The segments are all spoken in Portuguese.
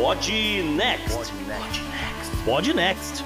Pod Next. Pod Next.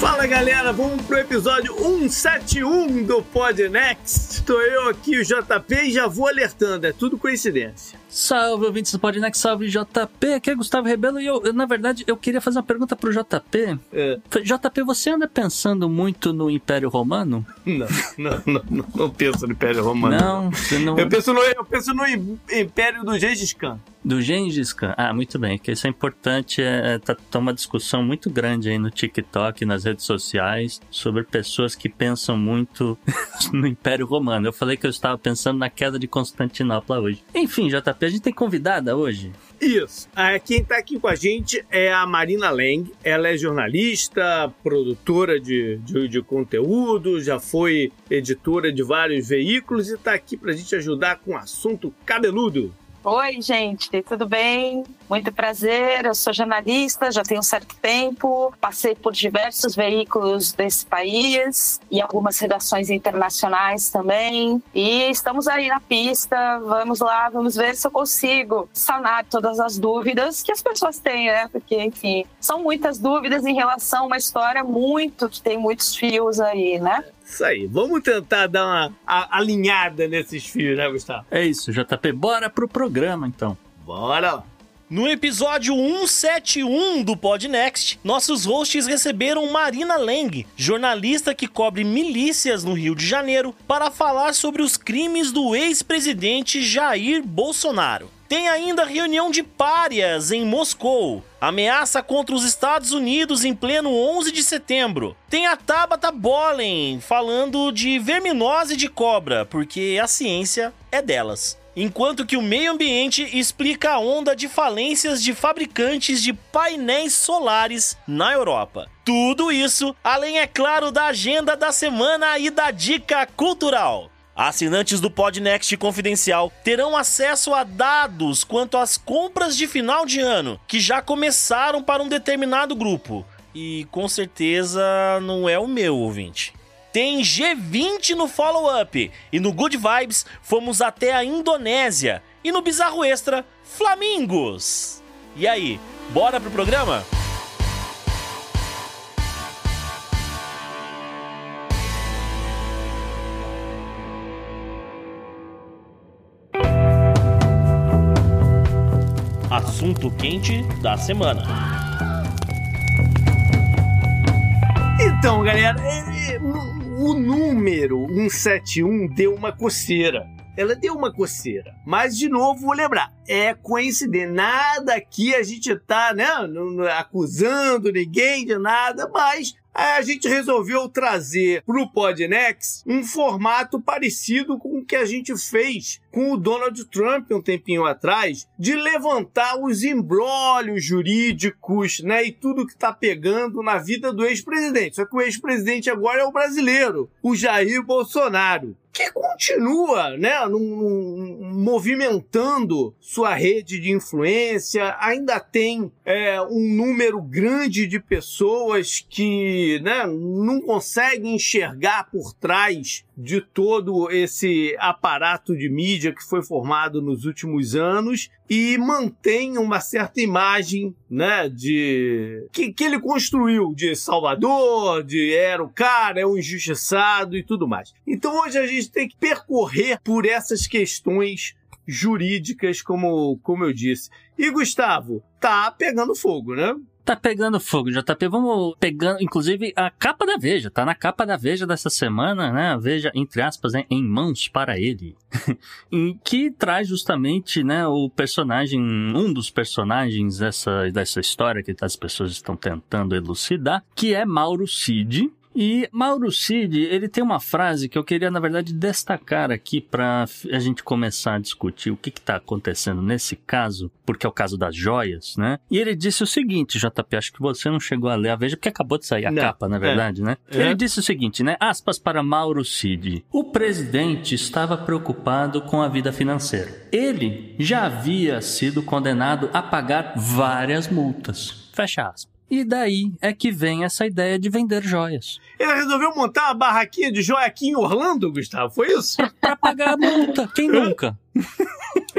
Fala galera, vamos pro episódio 171 do Pod Next. Estou eu aqui, o JP, e já vou alertando, é tudo coincidência. Salve, ouvintes do Podnext, salve JP, aqui é Gustavo Rebelo e eu, eu, na verdade, eu queria fazer uma pergunta pro JP. É. JP, você anda pensando muito no Império Romano? Não, não, não, não, não penso no Império Romano. Não, você não... Eu penso no, eu penso no Império do Gengis Khan. Do Gengis Khan? Ah, muito bem, que isso é importante, é, tá, tá uma discussão muito grande aí no TikTok, nas redes sociais, sobre pessoas que pensam muito no Império Romano. Eu falei que eu estava pensando na queda de Constantinopla hoje. Enfim, JP, a gente tem convidada hoje. Isso. Ah, Quem tá aqui com a gente é a Marina Leng. Ela é jornalista, produtora de, de, de conteúdo, já foi editora de vários veículos e tá aqui pra gente ajudar com um assunto cabeludo. Oi, gente, tudo bem? Muito prazer. Eu sou jornalista, já tenho um certo tempo, passei por diversos veículos desse país e algumas redações internacionais também. E estamos aí na pista. Vamos lá, vamos ver se eu consigo sanar todas as dúvidas que as pessoas têm, né? Porque, enfim, são muitas dúvidas em relação a uma história muito que tem muitos fios aí, né? Isso aí. Vamos tentar dar uma a- alinhada nesses fios, né, Gustavo? É isso, JP, bora pro programa então. Bora lá. No episódio 171 do Podnext, nossos hosts receberam Marina Leng, jornalista que cobre milícias no Rio de Janeiro, para falar sobre os crimes do ex-presidente Jair Bolsonaro. Tem ainda reunião de párias em Moscou. Ameaça contra os Estados Unidos em pleno 11 de setembro. Tem a Tabata Bolen falando de verminose de cobra, porque a ciência é delas. Enquanto que o meio ambiente explica a onda de falências de fabricantes de painéis solares na Europa. Tudo isso, além, é claro, da agenda da semana e da dica cultural. Assinantes do Podnext Confidencial terão acesso a dados quanto às compras de final de ano, que já começaram para um determinado grupo. E com certeza não é o meu ouvinte. Tem G20 no follow-up. E no Good Vibes fomos até a Indonésia. E no Bizarro Extra, Flamingos. E aí, bora pro programa? Assunto quente da semana. Então, galera, é- é- o número 171 deu uma coceira. Ela deu uma coceira. Mas, de novo, vou lembrar. É coincidência. Nada aqui a gente tá, né, acusando ninguém de nada, mas a gente resolveu trazer pro Podnext um formato parecido com o que a gente fez com o Donald Trump um tempinho atrás, de levantar os embrólios jurídicos, né, e tudo que tá pegando na vida do ex-presidente. Só que o ex-presidente agora é o brasileiro, o Jair Bolsonaro que continua, né, num- num- movimentando sua rede de influência, ainda tem é, um número grande de pessoas que, né, não conseguem enxergar por trás de todo esse aparato de mídia que foi formado nos últimos anos e mantém uma certa imagem, né, de que, que ele construiu de Salvador, de era o cara, é um injustiçado e tudo mais. Então hoje a gente tem que percorrer por essas questões jurídicas, como, como eu disse. E Gustavo, tá pegando fogo, né? Tá pegando fogo, JP. Vamos pegando, inclusive, a capa da Veja. Tá na capa da Veja dessa semana, né? A Veja, entre aspas, né? em mãos para ele. em que traz justamente, né? O personagem, um dos personagens dessa, dessa história que as pessoas estão tentando elucidar, que é Mauro Cid. E Mauro Cid, ele tem uma frase que eu queria, na verdade, destacar aqui para a gente começar a discutir o que está acontecendo nesse caso, porque é o caso das joias, né? E ele disse o seguinte, JP, acho que você não chegou a ler a Veja, porque acabou de sair a Não. capa, na verdade, né? É. Ele disse o seguinte, né? Aspas para Mauro Cid. O presidente estava preocupado com a vida financeira. Ele já havia sido condenado a pagar várias multas. Fecha aspas. E daí é que vem essa ideia de vender joias. Ele resolveu montar uma barraquinha de joia aqui em Orlando, Gustavo, foi isso? Pra pagar a multa. Quem nunca?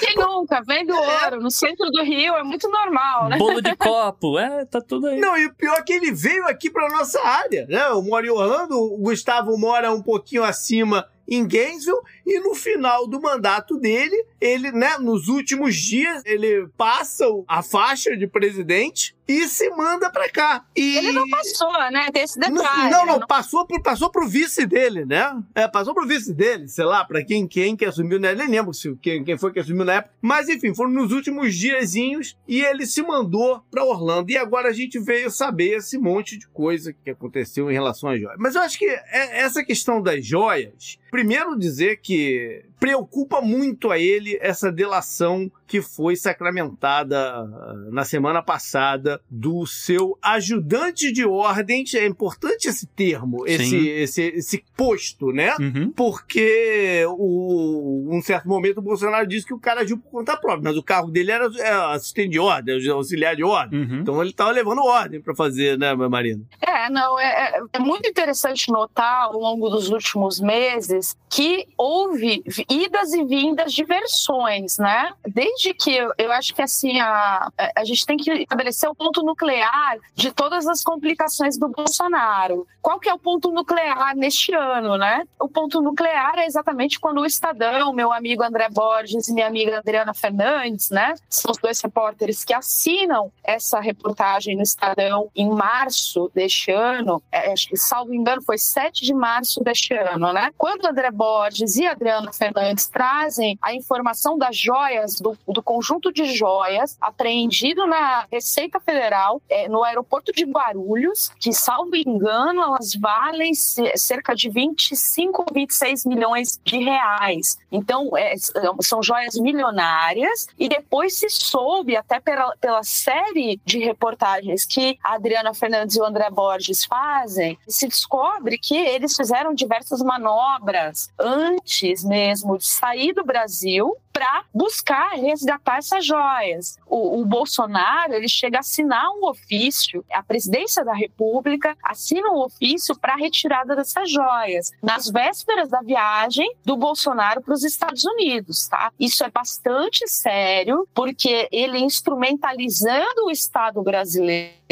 Quem nunca? Vendo ouro no centro do Rio é muito normal, né? Bolo de copo, é, tá tudo aí. Não, e o pior é que ele veio aqui pra nossa área, né? Eu moro em Orlando, o Gustavo mora um pouquinho acima em Gainesville e no final do mandato dele, ele, né, nos últimos dias, ele passa a faixa de presidente e se manda pra cá. E... Ele não passou, né? Tem esse detalhe. Não, não, não, passou, pro, passou pro vice dele, né? É, passou pro vice dele, sei lá, pra quem, quem que assumiu, né? Nem lembro se, quem, quem foi que assumiu na época. Mas enfim, foram nos últimos diazinhos e ele se mandou pra Orlando. E agora a gente veio saber esse monte de coisa que aconteceu em relação às joias. Mas eu acho que é, essa questão das joias, primeiro dizer que que preocupa muito a ele essa delação que foi sacramentada ah, na semana passada do seu ajudante de ordens. É importante esse termo, esse, esse, esse posto, né? Uhum. Porque o, um certo momento o Bolsonaro disse que o cara agiu por conta própria, mas o cargo dele era é, assistente de ordem, auxiliar de ordem. Uhum. Então ele estava levando ordem para fazer, né, Marina? É, não, é, é, é muito interessante notar ao longo dos últimos meses que houve idas e vindas de versões, né? Desde que eu, eu acho que assim a, a gente tem que estabelecer o ponto nuclear de todas as complicações do Bolsonaro. Qual que é o ponto nuclear neste ano, né? O ponto nuclear é exatamente quando o Estadão, meu amigo André Borges e minha amiga Adriana Fernandes, né? São os dois repórteres que assinam essa reportagem no Estadão em março deste ano. É, acho que, salvo engano, foi 7 de março deste ano, né? Quando André Borges e Adriana Fernandes trazem a informação das joias, do, do conjunto de joias apreendido na Receita Federal, é, no aeroporto de Guarulhos, que, salvo engano, elas valem cerca de 25 ou 26 milhões de reais. Então, é, são joias milionárias, e depois se soube, até pela, pela série de reportagens que a Adriana Fernandes e o André Borges fazem, se descobre que eles fizeram diversas manobras antes mesmo de sair do Brasil para buscar resgatar essas joias. O, o, Bolsonaro ele chega a assinar um ofício, a presidência da República assina um ofício para a retirada dessas joias nas vésperas da viagem do Bolsonaro para os Estados Unidos, tá? Isso é bastante sério porque ele instrumentalizando o Estado brasileiro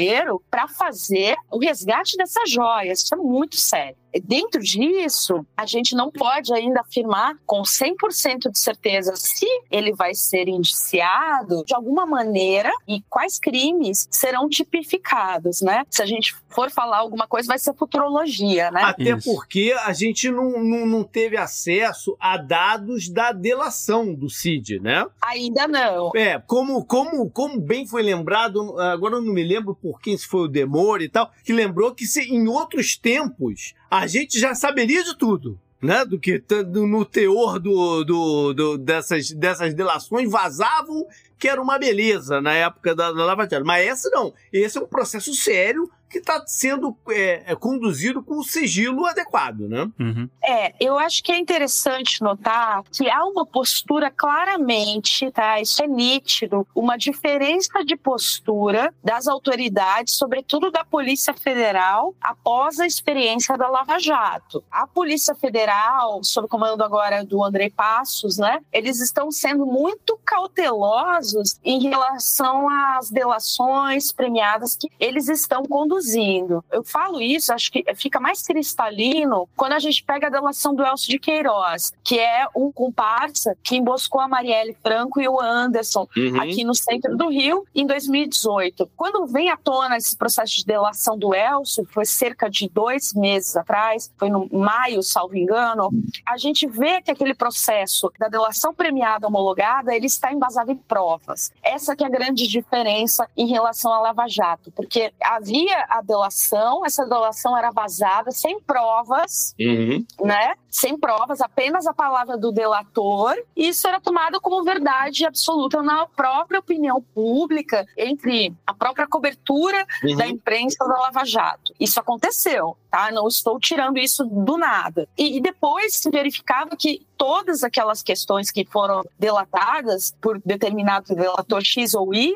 para fazer o resgate dessas joias. Isso é muito sério. Dentro disso, a gente não pode ainda afirmar com 100% de certeza se ele vai ser indiciado de alguma maneira e quais crimes serão tipificados, né? Se a gente for falar alguma coisa, vai ser futurologia, né? Até Isso. porque a gente não, não, não teve acesso a dados da delação do Cid, né? Ainda não. É, como, como, como bem foi lembrado, agora eu não me lembro por quem se foi o Demore e tal, que lembrou que se, em outros tempos a gente já saberia de tudo. Né, do que no teor do, do, do, dessas, dessas delações vazavam que era uma beleza na época da, da Lava Jato. Mas esse não. Esse é um processo sério que está sendo é, é, conduzido com o sigilo adequado, né? Uhum. É, eu acho que é interessante notar que há uma postura claramente, tá? Isso é nítido, uma diferença de postura das autoridades, sobretudo da Polícia Federal, após a experiência da Lava Jato. A Polícia Federal, sob comando agora do Andrei Passos, né? Eles estão sendo muito cautelosos em relação às delações premiadas que eles estão conduzindo produzindo. Eu falo isso, acho que fica mais cristalino quando a gente pega a delação do Elcio de Queiroz, que é um comparsa que emboscou a Marielle Franco e o Anderson uhum. aqui no centro do Rio em 2018. Quando vem à tona esse processo de delação do Elcio, foi cerca de dois meses atrás, foi no maio, salvo engano, a gente vê que aquele processo da delação premiada homologada, ele está embasado em provas. Essa que é a grande diferença em relação à Lava Jato, porque havia a delação, essa delação era vazada sem provas, uhum. né? Sem provas, apenas a palavra do delator. E isso era tomado como verdade absoluta na própria opinião pública, entre a própria cobertura uhum. da imprensa da Lava Jato. Isso aconteceu, tá? Não estou tirando isso do nada. E, e depois se verificava que todas aquelas questões que foram delatadas por determinado delator X ou Y,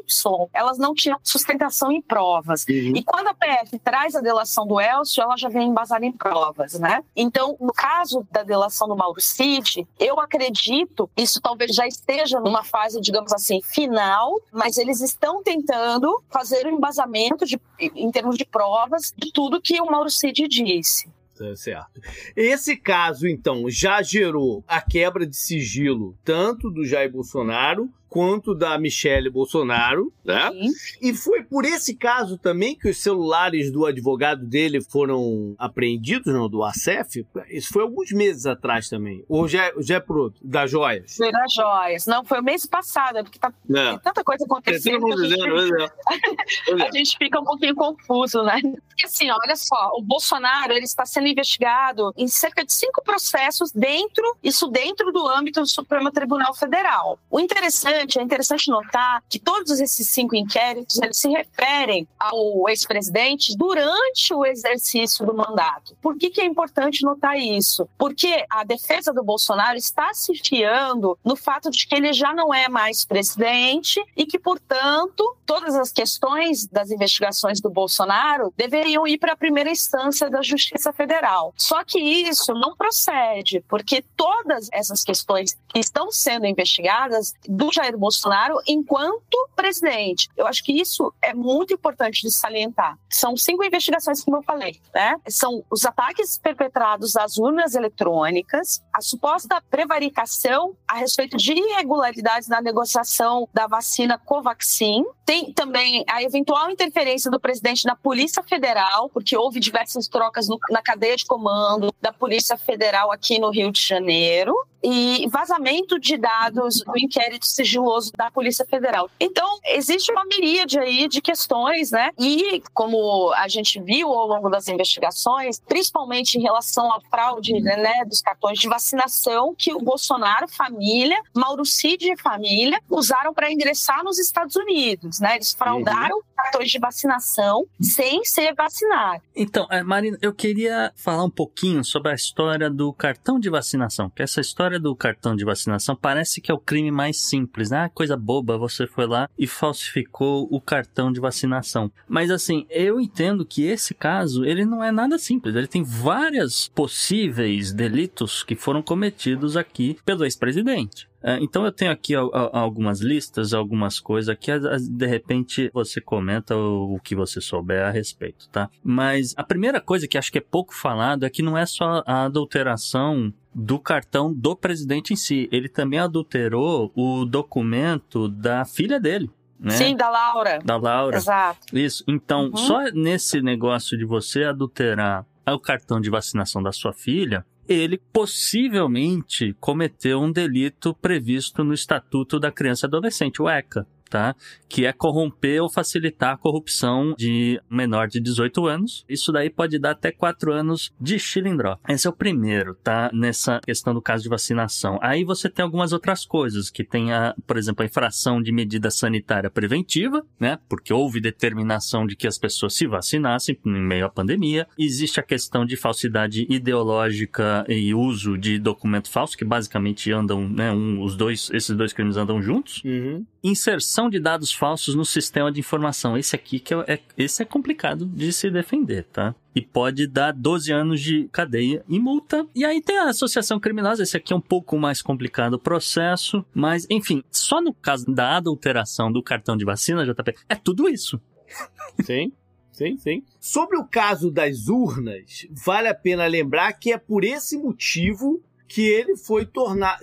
elas não tinham sustentação em provas. Uhum. E quando a PF traz a delação do Elcio, ela já vem embasada em provas, né? Então, no caso da delação do Mauro Cid, eu acredito, isso talvez já esteja numa fase, digamos assim, final, mas eles estão tentando fazer o um embasamento de, em termos de provas de tudo que o Mauro Cid disse. Tá certo. Esse caso, então, já gerou a quebra de sigilo tanto do Jair Bolsonaro quanto da Michelle Bolsonaro, né? Sim. E foi por esse caso também que os celulares do advogado dele foram apreendidos, não, do ACF? Isso foi alguns meses atrás também. Ou já, já é por outro? Das joias? Foi das joias. Não, foi o mês passado, porque tá, é. tem tanta coisa acontecendo. A gente, dizendo, é. a gente fica um pouquinho confuso, né? Porque assim, olha só, o Bolsonaro ele está sendo investigado em cerca de cinco processos dentro, isso dentro do âmbito do Supremo Tribunal Federal. O interessante interessante, é interessante notar que todos esses cinco inquéritos eles se referem ao ex-presidente durante o exercício do mandato. Por que, que é importante notar isso? Porque a defesa do Bolsonaro está se fiando no fato de que ele já não é mais presidente e que, portanto, todas as questões das investigações do Bolsonaro deveriam ir para a primeira instância da Justiça Federal. Só que isso não procede, porque todas essas questões que estão sendo investigadas do Jair Jair Bolsonaro enquanto presidente. Eu acho que isso é muito importante de salientar. São cinco investigações, como eu falei, né? São os ataques perpetrados às urnas eletrônicas, a suposta prevaricação a respeito de irregularidades na negociação da vacina Covaxin, tem também a eventual interferência do presidente na Polícia Federal, porque houve diversas trocas no, na cadeia de comando da Polícia Federal aqui no Rio de Janeiro e vazamento de dados do inquérito sigiloso da Polícia Federal. Então, existe uma miríade aí de questões, né? E como a gente viu ao longo das investigações, principalmente em relação à fraude né, dos cartões de vacinação que o Bolsonaro, família, Mauro Cid e família usaram para ingressar nos Estados Unidos, né? Eles fraudaram uhum. cartões de vacinação sem ser vacinado. Então, é, Marina, eu queria falar um pouquinho sobre a história do cartão de vacinação, que essa história do cartão de vacinação parece que é o crime mais simples, né? Coisa boba, você foi lá e falsificou o cartão de vacinação. Mas assim, eu entendo que esse caso, ele não é nada simples. Ele tem vários possíveis delitos que foram cometidos aqui pelo ex-presidente. É, então eu tenho aqui algumas listas, algumas coisas que de repente você comenta o que você souber a respeito, tá? Mas a primeira coisa que acho que é pouco falado é que não é só a adulteração do cartão do presidente em si, ele também adulterou o documento da filha dele. Né? Sim, da Laura. Da Laura. Exato. Isso. Então, uhum. só nesse negócio de você adulterar o cartão de vacinação da sua filha, ele possivelmente cometeu um delito previsto no Estatuto da Criança e Adolescente, o ECA tá? Que é corromper ou facilitar a corrupção de menor de 18 anos. Isso daí pode dar até 4 anos de chilindró. Esse é o primeiro, tá? Nessa questão do caso de vacinação. Aí você tem algumas outras coisas, que tem, a, por exemplo, a infração de medida sanitária preventiva, né? Porque houve determinação de que as pessoas se vacinassem em meio à pandemia. Existe a questão de falsidade ideológica e uso de documento falso, que basicamente andam, né? Um, os dois, esses dois crimes andam juntos. Uhum. Inserção de dados falsos no sistema de informação. Esse aqui que é, é, esse é complicado de se defender, tá? E pode dar 12 anos de cadeia e multa. E aí tem a associação criminosa, esse aqui é um pouco mais complicado o processo, mas enfim, só no caso da adulteração do cartão de vacina, JP, é tudo isso. Sim. Sim, sim. Sobre o caso das urnas, vale a pena lembrar que é por esse motivo que ele foi tornar,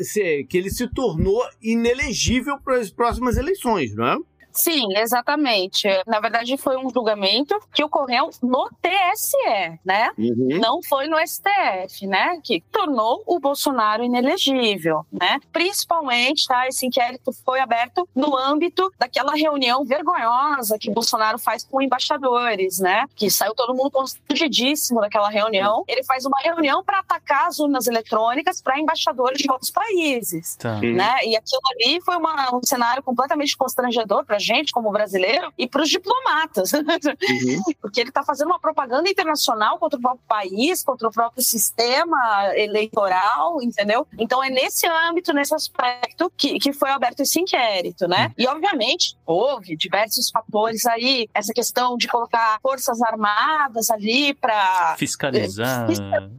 que ele se tornou inelegível para as próximas eleições, não é? Sim, exatamente. Na verdade, foi um julgamento que ocorreu no TSE, né? Uhum. Não foi no STF, né? Que tornou o Bolsonaro inelegível, né? Principalmente, tá? Esse inquérito foi aberto no âmbito daquela reunião vergonhosa que Bolsonaro faz com embaixadores, né? Que saiu todo mundo constrangidíssimo daquela reunião. Ele faz uma reunião para atacar as urnas eletrônicas para embaixadores de outros países, tá. né? E aquilo ali foi uma, um cenário completamente constrangedor para gente como brasileiro e para os diplomatas, uhum. porque ele está fazendo uma propaganda internacional contra o próprio país, contra o próprio sistema eleitoral, entendeu? Então é nesse âmbito, nesse aspecto que, que foi aberto esse inquérito, né? Uhum. E obviamente houve diversos fatores aí, essa questão de colocar forças armadas ali para fiscalizar,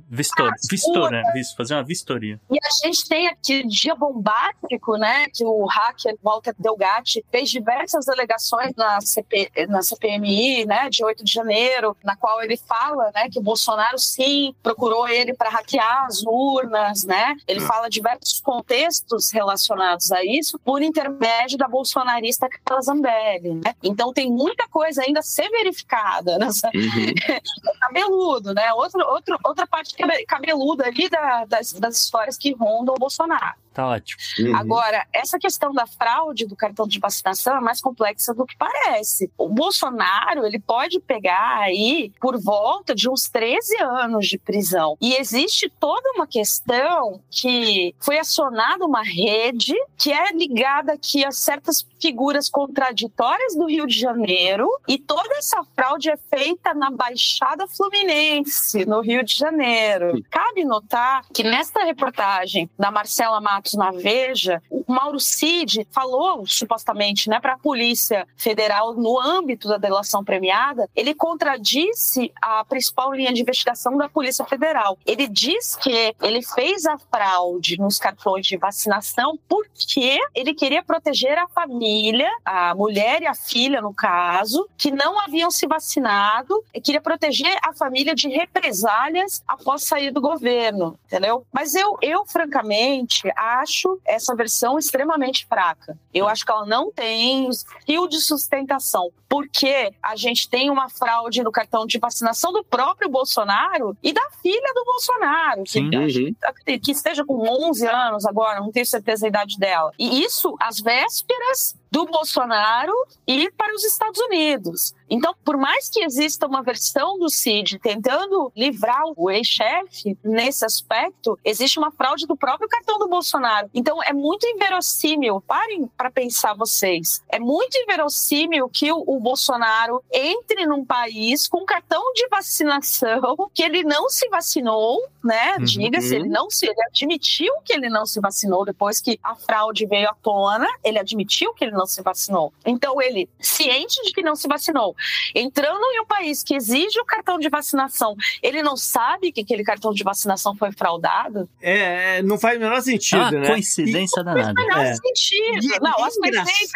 vistor, vistora, fazer uma vistoria. E a gente tem aqui dia bombástico, né? Que o hacker Walter Delgatti fez diversas delegações na, CP, na CPMI, né? De 8 de janeiro, na qual ele fala, né? Que o Bolsonaro sim procurou ele para hackear as urnas, né? Ele hum. fala diversos contextos relacionados a isso por intermédio da bolsonarista Carla Zambelli, né? Então tem muita coisa ainda a ser verificada nessa uhum. cabeludo, né? Outro, outro, outra parte cabeluda ali da, das, das histórias que rondam o Bolsonaro. Tá ótimo. Uhum. Agora, essa questão da fraude do cartão de vacinação é mais complexa do que parece. O Bolsonaro, ele pode pegar aí por volta de uns 13 anos de prisão. E existe toda uma questão que foi acionada uma rede que é ligada aqui a certas figuras contraditórias do Rio de Janeiro e toda essa fraude é feita na Baixada Fluminense, no Rio de Janeiro. Cabe notar que nesta reportagem da Marcela Matos na Veja, o Mauro Cid falou supostamente, né, para a Polícia Federal no âmbito da delação premiada, ele contradisse a principal linha de investigação da Polícia Federal. Ele diz que ele fez a fraude nos cartões de vacinação porque ele queria proteger a família família, a mulher e a filha, no caso, que não haviam se vacinado e queria proteger a família de represálias após sair do governo, entendeu? Mas eu, eu francamente, acho essa versão extremamente fraca. Eu acho que ela não tem fio de sustentação, porque a gente tem uma fraude no cartão de vacinação do próprio Bolsonaro e da filha do Bolsonaro, que, uhum. que esteja com 11 anos agora, não tenho certeza da idade dela. E isso às vésperas do Bolsonaro ir para os Estados Unidos. Então, por mais que exista uma versão do Cid tentando livrar o ex-chefe nesse aspecto, existe uma fraude do próprio cartão do Bolsonaro. Então, é muito inverossímil, parem para pensar vocês, é muito inverossímil que o, o Bolsonaro entre num país com cartão de vacinação que ele não se vacinou, né? Uhum. Diga-se, ele não se, ele admitiu que ele não se vacinou depois que a fraude veio à tona, ele admitiu que ele não se vacinou. Então, ele, ciente de que não se vacinou, entrando em um país que exige o cartão de vacinação, ele não sabe que aquele cartão de vacinação foi fraudado? É, é não faz o menor sentido, ah, né? coincidência e, danada. Não faz o menor é. sentido. E, não, as coincidências...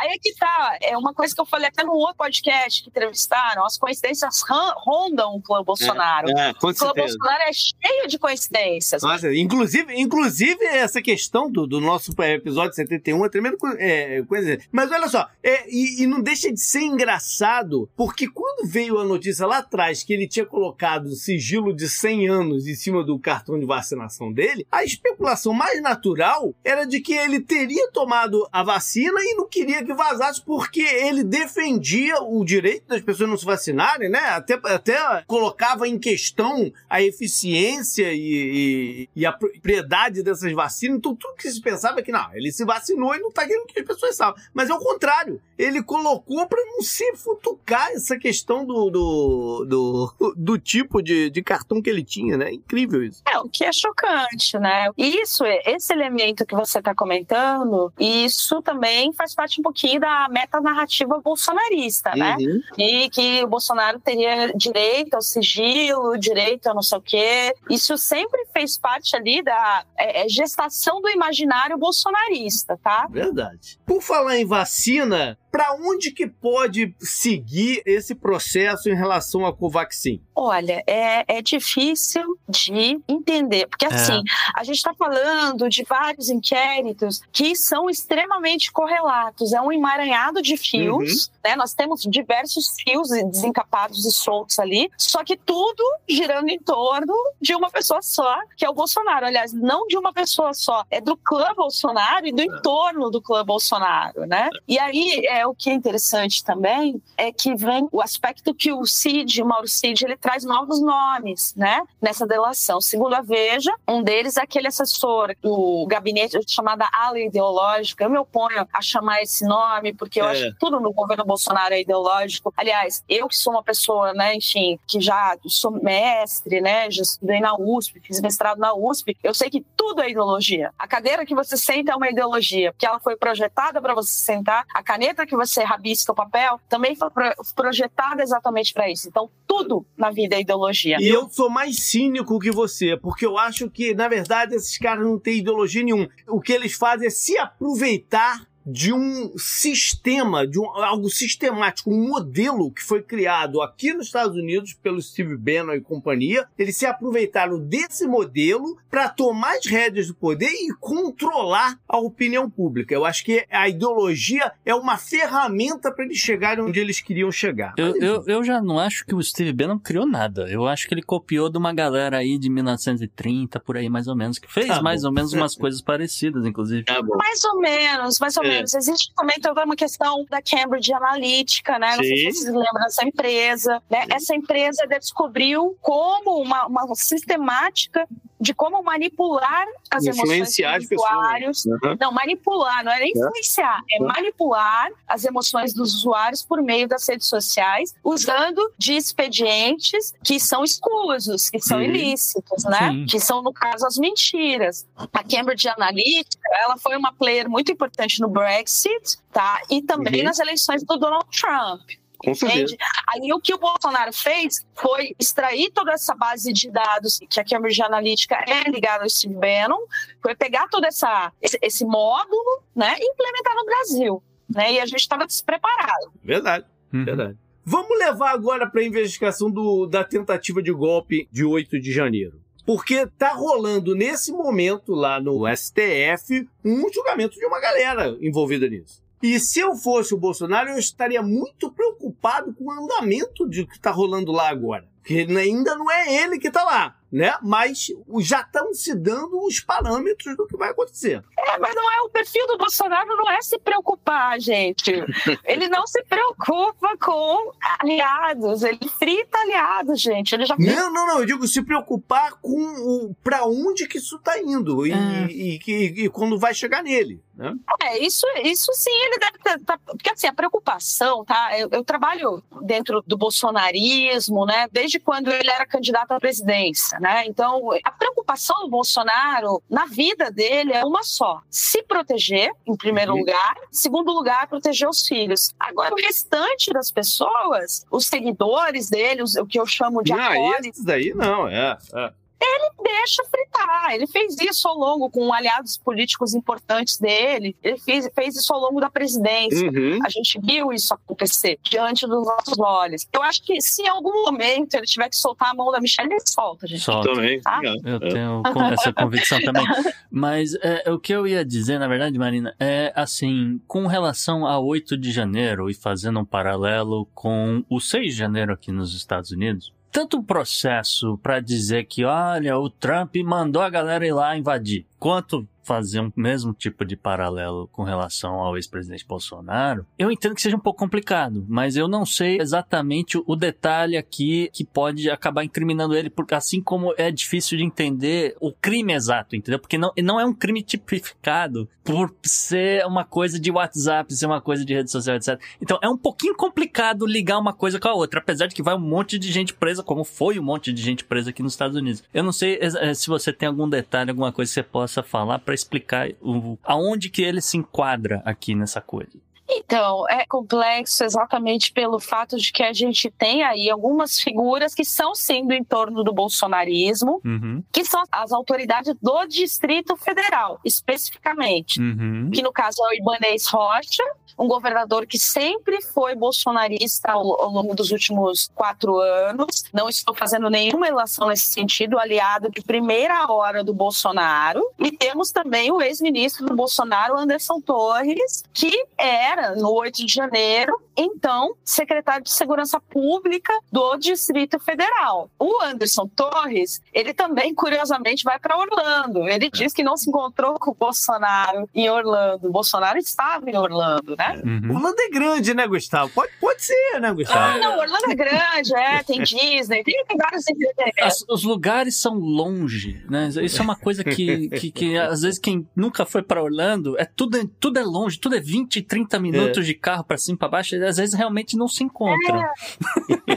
Aí é que tá, é uma coisa que eu falei até no outro podcast que entrevistaram, as coincidências rondam o clã Bolsonaro. É, é, o clã Bolsonaro é cheio de coincidências. Nossa, inclusive, inclusive essa questão do, do nosso episódio 71 é tremendo é, coisa. Mas olha só, é, e, e não deixa de ser engraçado porque quando veio a notícia lá atrás que ele tinha colocado o sigilo de 100 anos em cima do cartão de vacinação dele, a especulação mais natural era de que ele teria tomado a vacina e não queria que vazasse porque ele defendia o direito das pessoas não se vacinarem, né? Até, até colocava em questão a eficiência e, e, e a propriedade dessas vacinas. Então, tudo que se pensava é que não, ele se vacinou e não está querendo que as pessoas saibam. Mas é o contrário. Ele colocou para não se futurar cutucar essa questão do, do, do, do tipo de, de cartão que ele tinha, né? Incrível isso. É, o que é chocante, né? Isso, esse elemento que você está comentando, isso também faz parte um pouquinho da metanarrativa bolsonarista, né? uhum. né? E que o Bolsonaro teria direito ao sigilo, direito a não sei o quê. Isso sempre fez parte ali da é, é gestação do imaginário bolsonarista, tá? Verdade. Por falar em vacina, para onde que pode seguir esse processo em relação à Covaxin? Olha, é, é difícil de entender, porque é. assim, a gente está falando de vários inquéritos que são extremamente correlatos, é um emaranhado de fios, uhum. né? Nós temos diversos fios desencapados e soltos ali, só que tudo girando em torno de uma pessoa só, que é o Bolsonaro. Aliás, não de uma pessoa só, é do clã Bolsonaro e do é. entorno do clã Bolsonaro. Bolsonaro, né? E aí, é, o que é interessante também é que vem o aspecto que o Cid, o Mauro Cid, ele traz novos nomes, né? Nessa delação. Segundo a Veja, um deles é aquele assessor do gabinete chamada ala ideológica. Eu me oponho a chamar esse nome, porque eu é. acho que tudo no governo Bolsonaro é ideológico. Aliás, eu que sou uma pessoa, né, enfim, que já sou mestre, né, já estudei na USP, fiz mestrado na USP, eu sei que tudo é ideologia. A cadeira que você senta é uma ideologia, porque ela foi projetada para você sentar, a caneta que você rabisca o papel também foi projetada exatamente para isso. Então, tudo na vida é ideologia. E eu sou mais cínico que você, porque eu acho que, na verdade, esses caras não têm ideologia nenhuma. O que eles fazem é se aproveitar de um sistema, de um, algo sistemático, um modelo que foi criado aqui nos Estados Unidos pelo Steve Bannon e companhia. Eles se aproveitaram desse modelo para tomar as rédeas do poder e controlar a opinião pública. Eu acho que a ideologia é uma ferramenta para eles chegarem onde eles queriam chegar. Eu, eu, eu, já não acho que o Steve Bannon criou nada. Eu acho que ele copiou de uma galera aí de 1930, por aí mais ou menos, que fez tá mais ou menos umas coisas parecidas, inclusive. Tá mais ou menos, mais ou menos Existe também toda uma questão da Cambridge Analytica, né? Não Sim. sei se vocês lembram dessa empresa. Né? Essa empresa descobriu como uma, uma sistemática de como manipular as influenciar emoções dos usuários. Uhum. Não, manipular, não é nem influenciar, é, é manipular as emoções dos usuários por meio das redes sociais, usando de expedientes que são escusos, que são Sim. ilícitos, né? Sim. Que são, no caso, as mentiras. A Cambridge Analytica, ela foi uma player muito importante no Brexit, tá? E também uhum. nas eleições do Donald Trump. Com certeza. Aí o que o Bolsonaro fez foi extrair toda essa base de dados que a Cambridge Analytica é ligada ao Steve Bannon, foi pegar todo essa, esse, esse módulo né, e implementar no Brasil. Né, e a gente estava despreparado. Verdade, uhum. verdade. Vamos levar agora para a investigação do, da tentativa de golpe de 8 de janeiro. Porque tá rolando nesse momento lá no STF um julgamento de uma galera envolvida nisso. E se eu fosse o Bolsonaro, eu estaria muito preocupado com o andamento de que está rolando lá agora. Porque ainda não é ele que está lá né? Mas já estão se dando os parâmetros do que vai acontecer. É, mas não é o perfil do Bolsonaro, não é se preocupar, gente. ele não se preocupa com aliados, ele frita aliados, gente. Ele já Não, não, não, eu digo se preocupar com o para onde que isso está indo e, é. e, e, e, quando vai chegar nele. Né? É, isso, isso sim, ele deve estar. Tá, porque assim, a preocupação, tá? Eu, eu trabalho dentro do bolsonarismo, né? Desde quando ele era candidato à presidência. Né? Então, a preocupação do Bolsonaro na vida dele é uma só: se proteger, em primeiro uhum. lugar, em segundo lugar, proteger os filhos. Agora, o restante das pessoas, os seguidores dele, os, o que eu chamo de não, apoios. Esses daí não, é. é ele deixa fritar. Ele fez isso ao longo com aliados políticos importantes dele. Ele fez, fez isso ao longo da presidência. Uhum. A gente viu isso acontecer diante dos nossos olhos. Eu acho que se em algum momento ele tiver que soltar a mão da Michelle, ele solta, gente. Solta. Também. Tá? Eu tenho essa convicção também. Mas é, o que eu ia dizer, na verdade, Marina, é assim, com relação a 8 de janeiro e fazendo um paralelo com o 6 de janeiro aqui nos Estados Unidos, tanto processo para dizer que, olha, o Trump mandou a galera ir lá invadir, quanto fazer um mesmo tipo de paralelo com relação ao ex-presidente Bolsonaro, eu entendo que seja um pouco complicado, mas eu não sei exatamente o detalhe aqui que pode acabar incriminando ele, porque assim como é difícil de entender o crime exato, entendeu? Porque não, não é um crime tipificado por ser uma coisa de WhatsApp, ser uma coisa de rede social, etc. Então é um pouquinho complicado ligar uma coisa com a outra, apesar de que vai um monte de gente presa, como foi um monte de gente presa aqui nos Estados Unidos. Eu não sei eh, se você tem algum detalhe, alguma coisa que você possa falar para explicar o, aonde que ele se enquadra aqui nessa coisa. Então, é complexo exatamente pelo fato de que a gente tem aí algumas figuras que são sim do entorno do bolsonarismo, uhum. que são as autoridades do Distrito Federal, especificamente. Uhum. Que no caso é o Ibanez Rocha, um governador que sempre foi bolsonarista ao, ao, longo dos últimos quatro anos. Não estou fazendo nenhuma relação nesse sentido, aliado de primeira hora do Bolsonaro. E temos também o ex-ministro do Bolsonaro, Anderson Torres, que era, no 8 de janeiro, então secretário de Segurança Pública do Distrito Federal. O Anderson Torres, ele também, curiosamente, vai para Orlando. Ele diz que não se encontrou com o Bolsonaro em Orlando. O Bolsonaro estava em Orlando, né? Uhum. Orlando é grande, né, Gustavo? Pode, pode ser, né, Gustavo? Ah, não, Orlando é grande, é, tem Disney, tem, vários entretenimentos. Os lugares são longe, né? Isso é uma coisa que, que, que às vezes quem nunca foi para Orlando, é tudo, tudo é longe, tudo é 20, 30 minutos é. de carro para cima para baixo, e às vezes realmente não se encontram. É.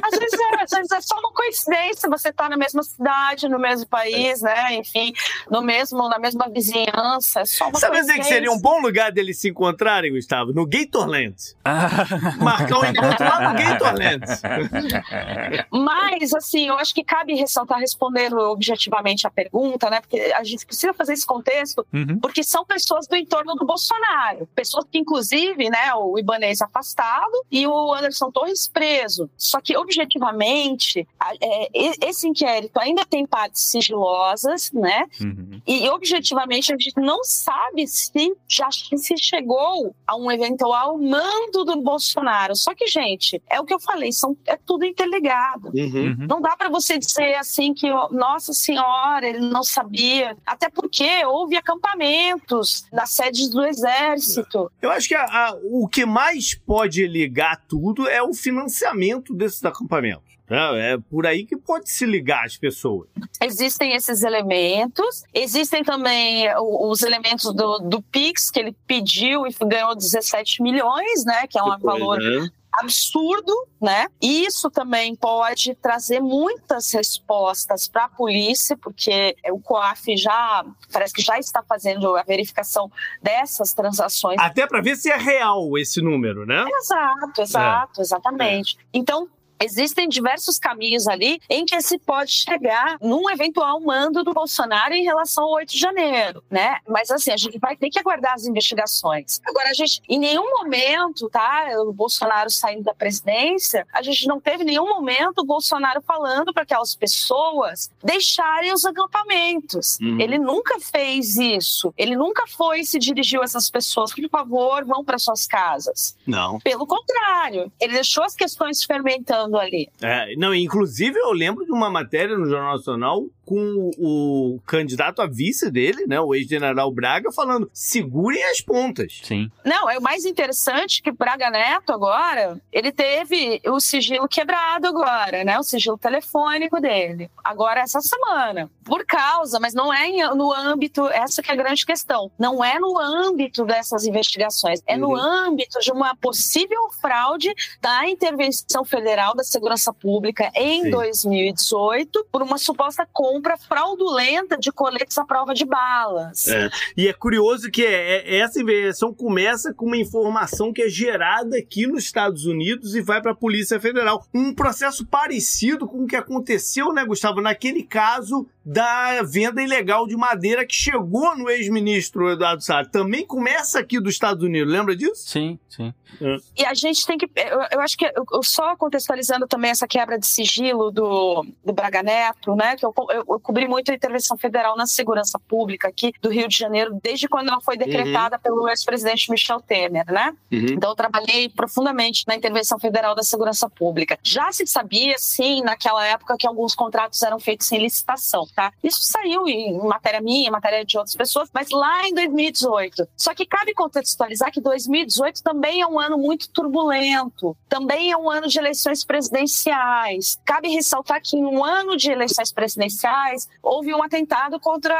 às, vezes é, às vezes é só uma coincidência você tá na mesma cidade, no mesmo país, né? Enfim, no mesmo, na mesma vizinhança. É só uma Sabe dizer que seria um bom lugar deles se encontrarem, Gustavo? No Gatorland. Ah. Marcar um encontro lá no Gatorland. Mas, assim, eu acho que cabe ressaltar, respondendo objetivamente a pergunta, né? Porque a gente precisa fazer esse contexto, uhum. porque são pessoas do entorno do Bolsonaro. Pessoas que, inclusive, né, o Ibanez afastado e o Anderson Torres preso. Só que, objetivamente, é, esse inquérito ainda tem partes sigilosas, né? Uhum. E, objetivamente, a gente não sabe se já se chegou a um eventual mando do Bolsonaro. Só que, gente, é o que eu falei, são, é tudo interligado. Uhum. Não dá para você dizer assim que, nossa senhora, ele não sabia. Até porque houve acampamentos nas sedes do exército. Eu acho que a, a, o que mais pode ligar tudo é o financiamento desses acampamentos. É, é por aí que pode se ligar as pessoas. Existem esses elementos, existem também os elementos do, do Pix, que ele pediu e ganhou 17 milhões, né? Que é um valor né? Absurdo, né? Isso também pode trazer muitas respostas para a polícia, porque o COAF já parece que já está fazendo a verificação dessas transações. Até para ver se é real esse número, né? Exato, exato, é. exatamente. É. Então, Existem diversos caminhos ali em que se pode chegar num eventual mando do Bolsonaro em relação ao 8 de janeiro, né? Mas assim, a gente vai ter que aguardar as investigações. Agora, a gente, em nenhum momento, tá? O Bolsonaro saindo da presidência, a gente não teve nenhum momento o Bolsonaro falando para aquelas pessoas deixarem os acampamentos. Uhum. Ele nunca fez isso. Ele nunca foi e se dirigiu a essas pessoas, por favor, vão para suas casas. Não. Pelo contrário, ele deixou as questões fermentando falando ali. É, não, inclusive eu lembro de uma matéria no Jornal Nacional com o candidato a vice dele, né, o ex-general Braga, falando: segurem as pontas. Sim. Não, é o mais interessante que Braga Neto agora, ele teve o sigilo quebrado agora, né, o sigilo telefônico dele. Agora essa semana, por causa, mas não é no âmbito, essa que é a grande questão, não é no âmbito dessas investigações, é no uhum. âmbito de uma possível fraude da intervenção federal da segurança pública em Sim. 2018 por uma suposta compra compra fraudulenta de coletes à prova de balas. É. E é curioso que é, é, essa investigação começa com uma informação que é gerada aqui nos Estados Unidos e vai para a Polícia Federal. Um processo parecido com o que aconteceu, né, Gustavo, naquele caso da venda ilegal de madeira que chegou no ex-ministro Eduardo Salles. Também começa aqui dos Estados Unidos, lembra disso? Sim, sim. É. E a gente tem que. Eu, eu acho que eu, só contextualizando também essa quebra de sigilo do, do Braga Neto, né? Que eu, eu, eu, cobri muito a intervenção federal na segurança pública aqui do Rio de Janeiro, desde quando ela foi decretada uhum. pelo ex-presidente Michel Temer, né? Uhum. Então eu trabalhei profundamente na intervenção federal da segurança pública. Já se sabia, sim, naquela época, que alguns contratos eram feitos sem licitação tá? Isso saiu em matéria minha, em matéria de outras pessoas, mas lá em 2018. Só que cabe contextualizar que 2018 também é um ano muito turbulento, também é um ano de eleições presidenciais. Cabe ressaltar que em um ano de eleições presidenciais houve um atentado contra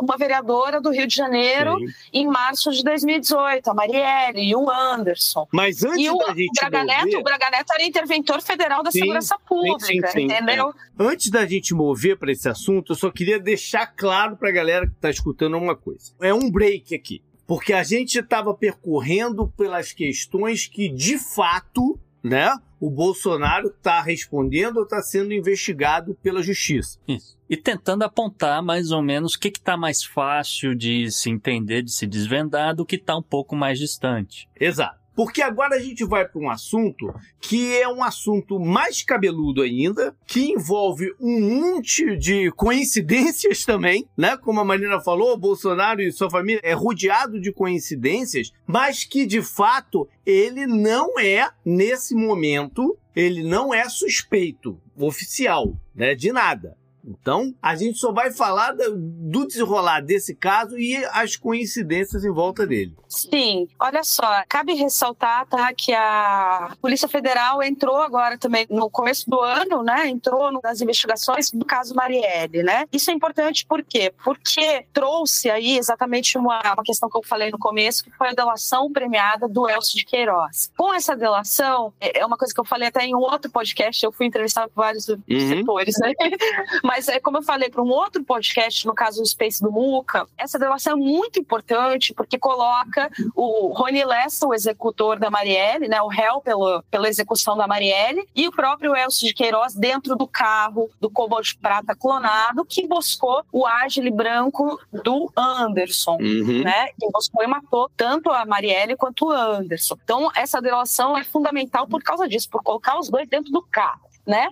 uma vereadora do Rio de Janeiro Sim. em março de 2018, a Marielle e o Anderson. Mas antes e o, da gente o Braga, mover... Neto, o Braga Neto era interventor federal da sim, segurança pública, sim, sim, entendeu? É. Antes da gente mover para esse assunto, eu só queria deixar claro para a galera que está escutando uma coisa. É um break aqui. Porque a gente estava percorrendo pelas questões que, de fato, né, o Bolsonaro está respondendo ou está sendo investigado pela justiça. Isso. E tentando apontar mais ou menos o que está mais fácil de se entender, de se desvendar, do que está um pouco mais distante. Exato. Porque agora a gente vai para um assunto que é um assunto mais cabeludo ainda, que envolve um monte de coincidências também, né? Como a Marina falou, o Bolsonaro e sua família é rodeado de coincidências, mas que de fato ele não é, nesse momento, ele não é suspeito oficial, né? De nada. Então, a gente só vai falar do desenrolar desse caso e as coincidências em volta dele. Sim, olha só, cabe ressaltar tá, que a Polícia Federal entrou agora também no começo do ano, né? Entrou nas investigações do caso Marielle, né? Isso é importante por quê? Porque trouxe aí exatamente uma, uma questão que eu falei no começo, que foi a delação premiada do Elcio de Queiroz. Com essa delação, é, é uma coisa que eu falei até em um outro podcast, eu fui entrevistar vários uhum. setores, né? Mas mas é como eu falei para um outro podcast, no caso do Space do Muca, essa delação é muito importante porque coloca o Rony Lessa, o executor da Marielle, né, o réu pelo, pela execução da Marielle, e o próprio Elcio de Queiroz dentro do carro do Cobalt de Prata clonado que buscou o ágile branco do Anderson, uhum. né? Que buscou e matou tanto a Marielle quanto o Anderson. Então, essa delação é fundamental por causa disso, por colocar os dois dentro do carro né?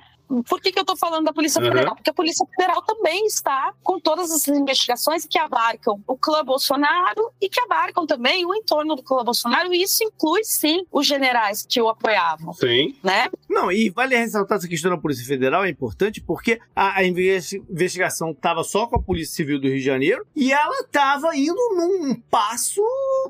Por que, que eu estou falando da Polícia uhum. Federal? Porque a Polícia Federal também está com todas as investigações que abarcam o clã Bolsonaro e que abarcam também o entorno do clã Bolsonaro, e isso inclui, sim, os generais que o apoiavam. Sim. Né? Não, e vale ressaltar essa questão da Polícia Federal, é importante, porque a, a investigação estava só com a Polícia Civil do Rio de Janeiro e ela estava indo num passo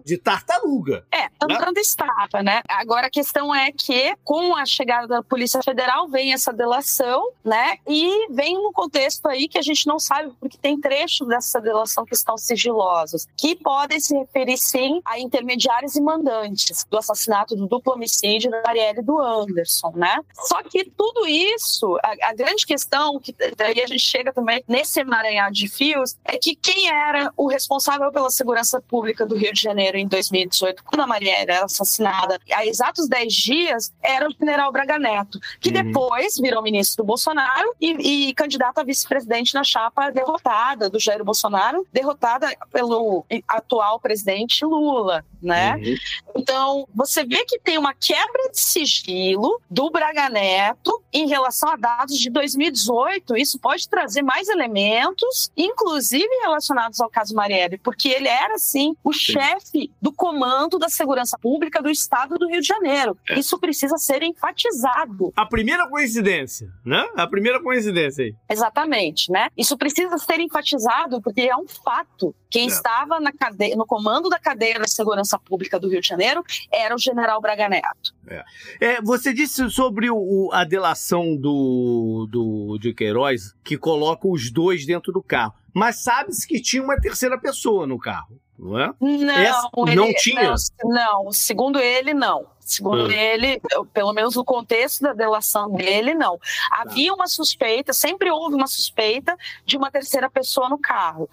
de tartaruga. É, andando né? estava, né? Agora a questão é que, com a chegada da Polícia Federal, vem essa delação delação, né? E vem num contexto aí que a gente não sabe, porque tem trechos dessa delação que estão sigilosos, que podem se referir sim a intermediários e mandantes do assassinato do duplo homicídio da Marielle e do Anderson, né? Só que tudo isso, a, a grande questão, que daí a gente chega também nesse emaranhado de fios, é que quem era o responsável pela segurança pública do Rio de Janeiro em 2018, quando a Marielle era assassinada, há exatos 10 dias, era o general Braga Neto, que uhum. depois virou ministro ministro do Bolsonaro e, e candidato a vice-presidente na chapa derrotada do Jair Bolsonaro, derrotada pelo atual presidente Lula, né? Uhum. Então, você vê que tem uma quebra de sigilo do Braga Neto em relação a dados de 2018. Isso pode trazer mais elementos, inclusive relacionados ao caso Marielle, porque ele era, sim, o sim. chefe do comando da segurança pública do estado do Rio de Janeiro. É. Isso precisa ser enfatizado. A primeira coincidência coincidência, né? A primeira coincidência aí. Exatamente, né? Isso precisa ser enfatizado porque é um fato. Quem é. estava na cadeia, no comando da cadeia da segurança pública do Rio de Janeiro era o general Braga Neto. É. é você disse sobre o, a delação do, do de Queiroz que coloca os dois dentro do carro. Mas sabe-se que tinha uma terceira pessoa no carro, não é? Não, Essa, ele, não tinha. Não, não, segundo ele, não. Segundo ah. ele, pelo menos no contexto da delação dele, não. Havia uma suspeita, sempre houve uma suspeita de uma terceira pessoa no carro.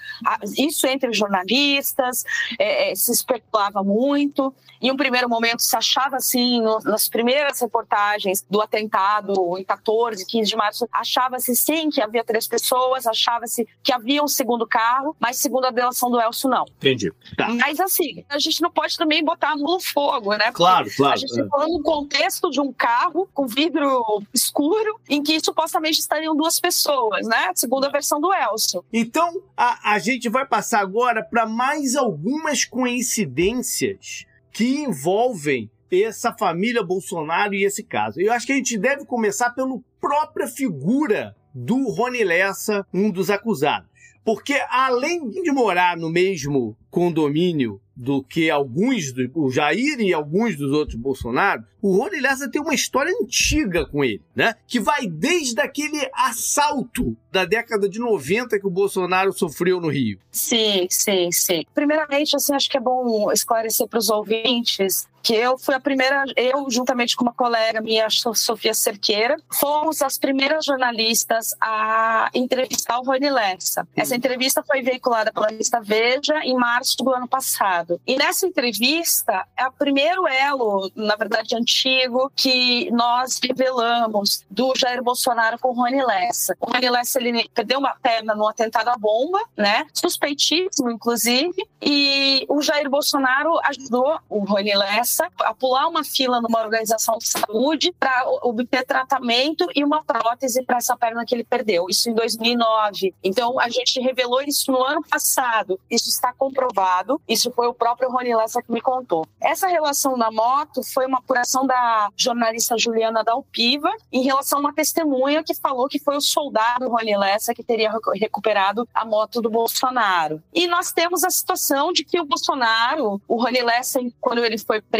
Isso entre jornalistas, é, é, se especulava muito. Em um primeiro momento se achava assim, no, nas primeiras reportagens do atentado em 14, 15 de março, achava-se sim que havia três pessoas, achava-se que havia um segundo carro, mas segundo a delação do Elcio, não. Entendi. Tá. Mas assim, a gente não pode também botar no fogo, né? Claro, claro gente está falando no contexto de um carro com vidro escuro, em que supostamente estariam duas pessoas, né? Segundo a versão do Elcio. Então, a, a gente vai passar agora para mais algumas coincidências que envolvem essa família Bolsonaro e esse caso. Eu acho que a gente deve começar pela própria figura do Rony Lessa, um dos acusados. Porque além de morar no mesmo condomínio do que alguns, do, o Jair e alguns dos outros Bolsonaro, o Rony Lessa tem uma história antiga com ele, né? Que vai desde aquele assalto da década de 90 que o Bolsonaro sofreu no Rio. Sim, sim, sim. Primeiramente, assim, acho que é bom esclarecer para os ouvintes que eu fui a primeira, eu juntamente com uma colega minha, Sofia Cerqueira, fomos as primeiras jornalistas a entrevistar o Rony Lessa. Essa entrevista foi veiculada pela revista Veja em março do ano passado. E nessa entrevista, é o primeiro elo, na verdade antigo, que nós revelamos do Jair Bolsonaro com o Rony Lessa. O Rony Lessa ele perdeu uma perna num atentado à bomba, né? Suspeitíssimo, inclusive, e o Jair Bolsonaro ajudou o Rony Lessa A pular uma fila numa organização de saúde para obter tratamento e uma prótese para essa perna que ele perdeu. Isso em 2009. Então a gente revelou isso no ano passado. Isso está comprovado. Isso foi o próprio Rony Lessa que me contou. Essa relação da moto foi uma apuração da jornalista Juliana Dalpiva em relação a uma testemunha que falou que foi o soldado Rony Lessa que teria recuperado a moto do Bolsonaro. E nós temos a situação de que o Bolsonaro, o Rony Lessa, quando ele foi preso,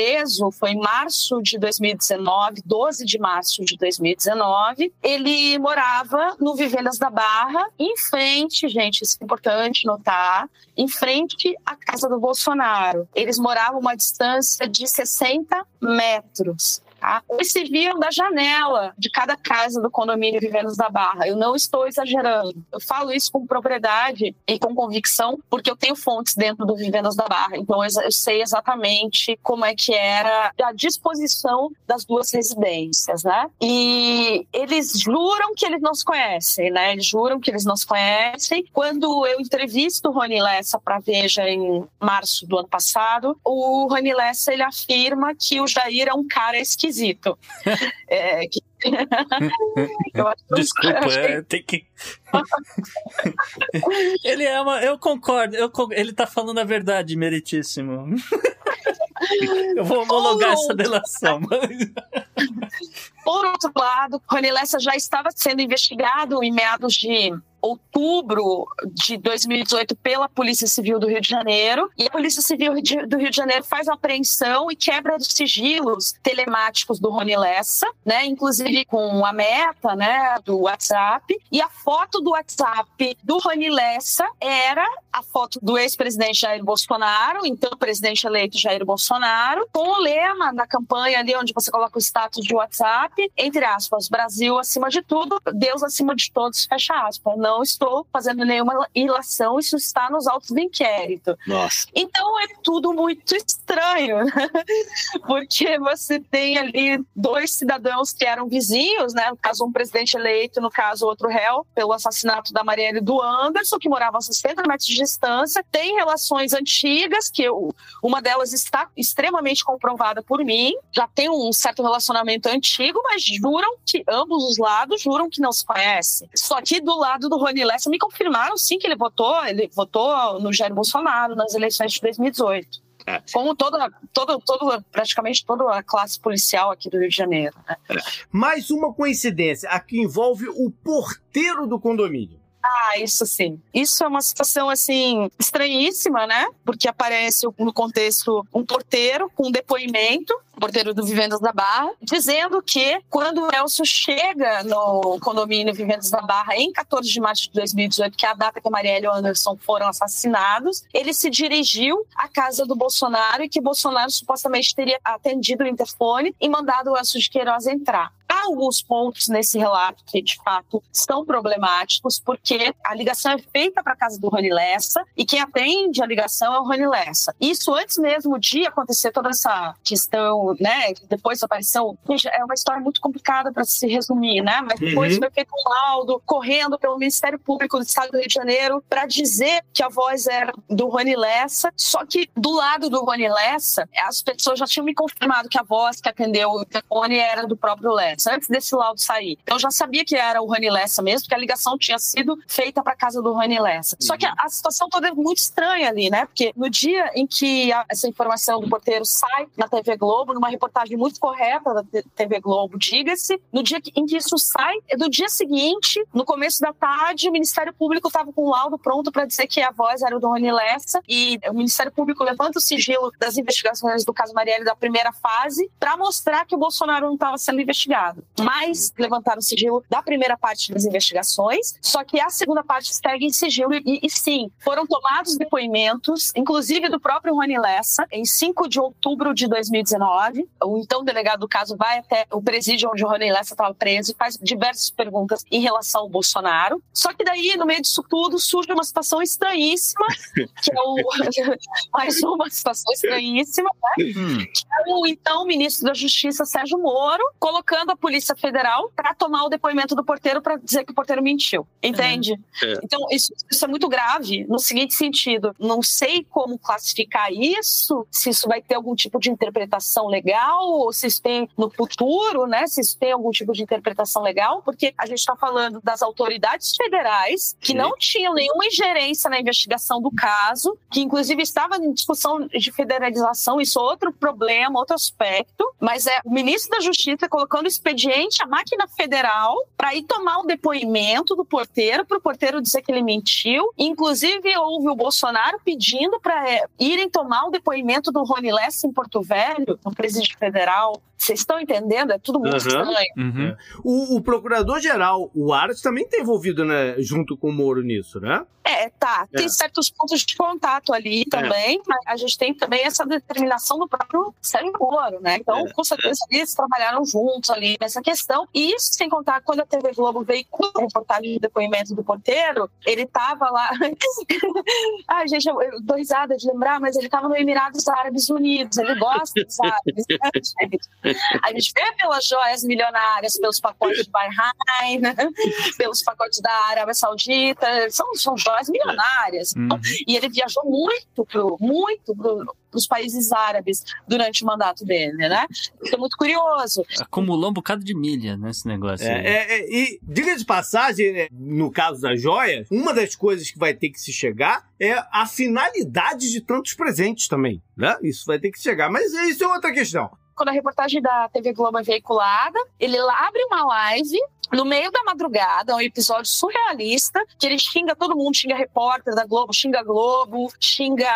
foi em março de 2019, 12 de março de 2019, ele morava no Vivendas da Barra, em frente, gente, isso é importante notar, em frente à casa do Bolsonaro. Eles moravam uma distância de 60 metros. Tá? Eles se viam da janela de cada casa do condomínio Viveros da Barra. Eu não estou exagerando. Eu falo isso com propriedade e com convicção, porque eu tenho fontes dentro do Vivendas da Barra. Então eu sei exatamente como é que era a disposição das duas residências, né? E eles juram que eles não se conhecem, né? Eles juram que eles não se conhecem. Quando eu entrevisto o Rony Lessa para Veja em março do ano passado, o Rony Lessa ele afirma que o Jair é um cara esquisito esquisito. é, que... Desculpa, é, tem que. ele é uma. Eu concordo, eu, ele tá falando a verdade, meritíssimo. eu vou homologar essa delação. Por outro lado, Rony Lessa já estava sendo investigado em meados de outubro de 2018 pela Polícia Civil do Rio de Janeiro. E a Polícia Civil do Rio de Janeiro faz apreensão e quebra dos sigilos telemáticos do Rony Lessa, né? Inclusive com a meta, né, do WhatsApp. E a foto do WhatsApp do Rony Lessa era a foto do ex-presidente Jair Bolsonaro, então presidente eleito Jair Bolsonaro, com o lema na campanha ali onde você coloca o status de WhatsApp, entre aspas, Brasil acima de tudo, Deus acima de todos, fecha aspas. Não não estou fazendo nenhuma ilação, isso está nos autos do inquérito. Nossa. Então é tudo muito estranho, né? porque você tem ali dois cidadãos que eram vizinhos, né? No caso, um presidente eleito, no caso, outro réu, pelo assassinato da Marielle do Anderson, que moravam a 60 metros de distância, tem relações antigas, que eu, uma delas está extremamente comprovada por mim, já tem um certo relacionamento antigo, mas juram que ambos os lados juram que não se conhecem. Só que do lado do Rony Lessa me confirmaram sim que ele votou, ele votou no Jair Bolsonaro nas eleições de 2018. É. Como toda, toda, toda, praticamente toda a classe policial aqui do Rio de Janeiro. Né? É. Mais uma coincidência, a que envolve o porteiro do condomínio. Ah, isso sim. Isso é uma situação assim estranhíssima, né? Porque aparece no contexto um porteiro com um depoimento porteiro do Vivendas da Barra, dizendo que quando o Elcio chega no condomínio Vivendas da Barra em 14 de março de 2018, que é a data que a Marielle e o Anderson foram assassinados, ele se dirigiu à casa do Bolsonaro e que Bolsonaro supostamente teria atendido o interfone e mandado o Elcio de Queiroz entrar. Há alguns pontos nesse relato que, de fato, são problemáticos, porque a ligação é feita para a casa do Rony Lessa e quem atende a ligação é o Rony Lessa. Isso antes mesmo de acontecer toda essa questão, né? Depois da aparição. É uma história muito complicada para se resumir, né? Mas depois uhum. foi feito um laudo correndo pelo Ministério Público do Estado do Rio de Janeiro para dizer que a voz era do Rony Lessa. Só que do lado do Rony Lessa, as pessoas já tinham me confirmado que a voz que atendeu o telefone era do próprio Lessa antes desse laudo sair. Então eu já sabia que era o Rani Lessa mesmo, porque a ligação tinha sido feita para casa do Rani Lessa. Só que a, a, situação toda é muito estranha ali, né? Porque no dia em que a, essa informação do porteiro sai na TV Globo, numa reportagem muito correta da TV Globo, diga-se, no dia em que isso sai, no dia seguinte, no começo da tarde, o Ministério Público estava com o laudo pronto para dizer que a voz era do Rony Lessa e o Ministério Público levanta o sigilo das investigações do caso Marielle da primeira fase para mostrar que o Bolsonaro não estava sendo investigado. Mas levantaram o sigilo da primeira parte das investigações, só que a segunda parte segue em sigilo e, e sim, foram tomados depoimentos, inclusive do próprio Rony Lessa, em 5 de outubro de 2019. O então delegado do caso vai até o presídio onde o Rony Lessa estava preso e faz diversas perguntas em relação ao Bolsonaro. Só que daí, no meio disso tudo, surge uma situação estranhíssima, que é o... mais uma situação estranhíssima, né? Hum. que é o o então ministro da Justiça, Sérgio Moro, colocando a Polícia Federal para tomar o depoimento do porteiro para dizer que o porteiro mentiu. Entende? É. Então, isso, isso é muito grave no seguinte sentido: não sei como classificar isso, se isso vai ter algum tipo de interpretação legal, ou se isso tem no futuro, né? Se isso tem algum tipo de interpretação legal, porque a gente está falando das autoridades federais que Sim. não tinham nenhuma ingerência na investigação do caso, que inclusive estava em discussão de federalização, isso é outro problema, outro aspecto, mas é o ministro da Justiça colocando expediente à máquina federal para ir tomar o depoimento do porteiro, para o porteiro dizer que ele mentiu. Inclusive, houve o Bolsonaro pedindo para irem tomar o depoimento do Rony Lessa em Porto Velho, no presídio federal. Vocês estão entendendo? É tudo muito Aham. estranho. Uhum. O, o procurador-geral, o Aras, também está envolvido né, junto com o Moro nisso, né? É, tá. Tem É. certos pontos de contato ali também, mas a gente tem também essa determinação do próprio Sérgio Moro, né? Então, É. com certeza, eles trabalharam juntos ali nessa questão. E isso sem contar, quando a TV Globo veicula a reportagem de depoimento do porteiro, ele tava lá. Ai, gente, eu, eu dou risada de lembrar, mas ele tava no Emirados Árabes Unidos. Ele gosta dos árabes, né, gente? A gente vê pelas joias milionárias, pelos pacotes de Bahrein, né? pelos pacotes da Arábia Saudita, são, são joias milionárias. Uhum. E ele viajou muito, pro, muito para os países árabes durante o mandato dele, né? Isso é muito curioso. Acumulou um bocado de milha nesse negócio. É, aí. é, é, e, diga de passagem, né, no caso das joias, uma das coisas que vai ter que se chegar é a finalidade de tantos presentes também, né? Isso vai ter que chegar, mas isso é outra questão. Quando a reportagem da TV Globo é veiculada, ele abre uma live no meio da madrugada, um episódio surrealista, que ele xinga todo mundo, xinga repórter da Globo, xinga a Globo, xinga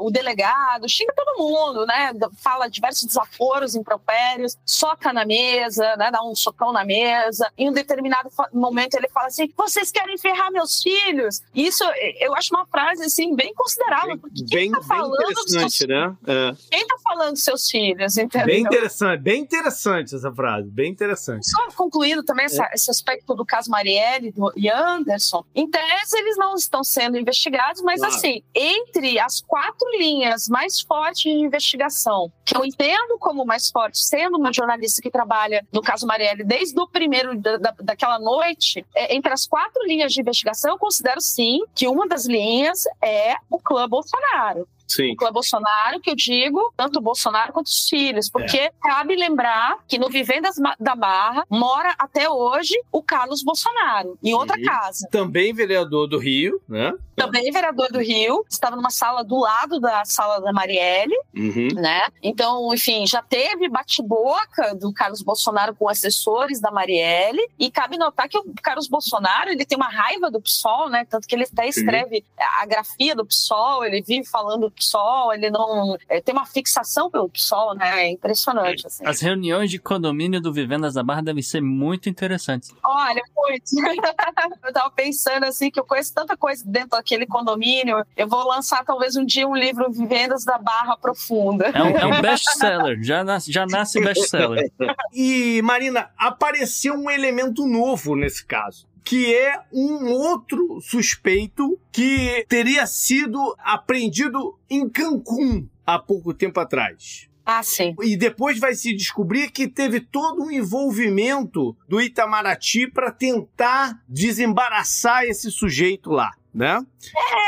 o delegado, xinga todo mundo, né? Fala diversos desaforos, impropérios, soca na mesa, né? Dá um socão na mesa. Em um determinado momento ele fala assim: vocês querem ferrar meus filhos? Isso eu acho uma frase assim bem considerável, porque quem Bem, tá bem falando dos seus, interessante, né? É. quem tá falando dos seus filhos, entendeu? Bem interessante, bem interessante essa frase, bem interessante. Só concluindo também essa- esse aspecto do caso Marielle do, e Anderson, em tese eles não estão sendo investigados, mas Claro. assim, entre as quatro linhas mais fortes de investigação, que eu entendo como mais forte, sendo uma jornalista que trabalha no caso Marielle desde o primeiro da, da- daquela noite, é, entre as quatro linhas de investigação, eu considero sim que uma das linhas é o clã Bolsonaro Sim. o clã Bolsonaro, que eu digo, tanto o Bolsonaro quanto os filhos, porque cabe lembrar que no Vivendas da Barra mora até hoje o Carlos Bolsonaro, em outra casa. Também vereador do Rio, né? Também vereador do Rio, estava numa sala do lado da sala da Marielle, Uhum. né? Então, enfim, já teve bate-boca do Carlos Bolsonaro com assessores da Marielle, e cabe notar que o Carlos Bolsonaro, ele tem uma raiva do PSOL, né? Tanto que ele até Sim. escreve a grafia do PSOL, ele vive falando do PSOL, ele não... é, tem uma fixação pelo PSOL, né? É impressionante, assim. As reuniões de condomínio do Vivendas da Barra devem ser muito interessantes. Olha, muito. eu tava pensando assim que eu conheço tanta coisa dentro daquele condomínio. Eu vou lançar talvez um dia um livro Vivendas da Barra Profunda. É um, é um best-seller, já nasce, já nasce best-seller. E, Marina, apareceu um elemento novo nesse caso. Que é um outro suspeito que teria sido apreendido em Cancún há pouco tempo atrás. Ah, sim. E depois vai se descobrir que teve todo um envolvimento do Itamaraty para tentar desembaraçar esse sujeito lá, né?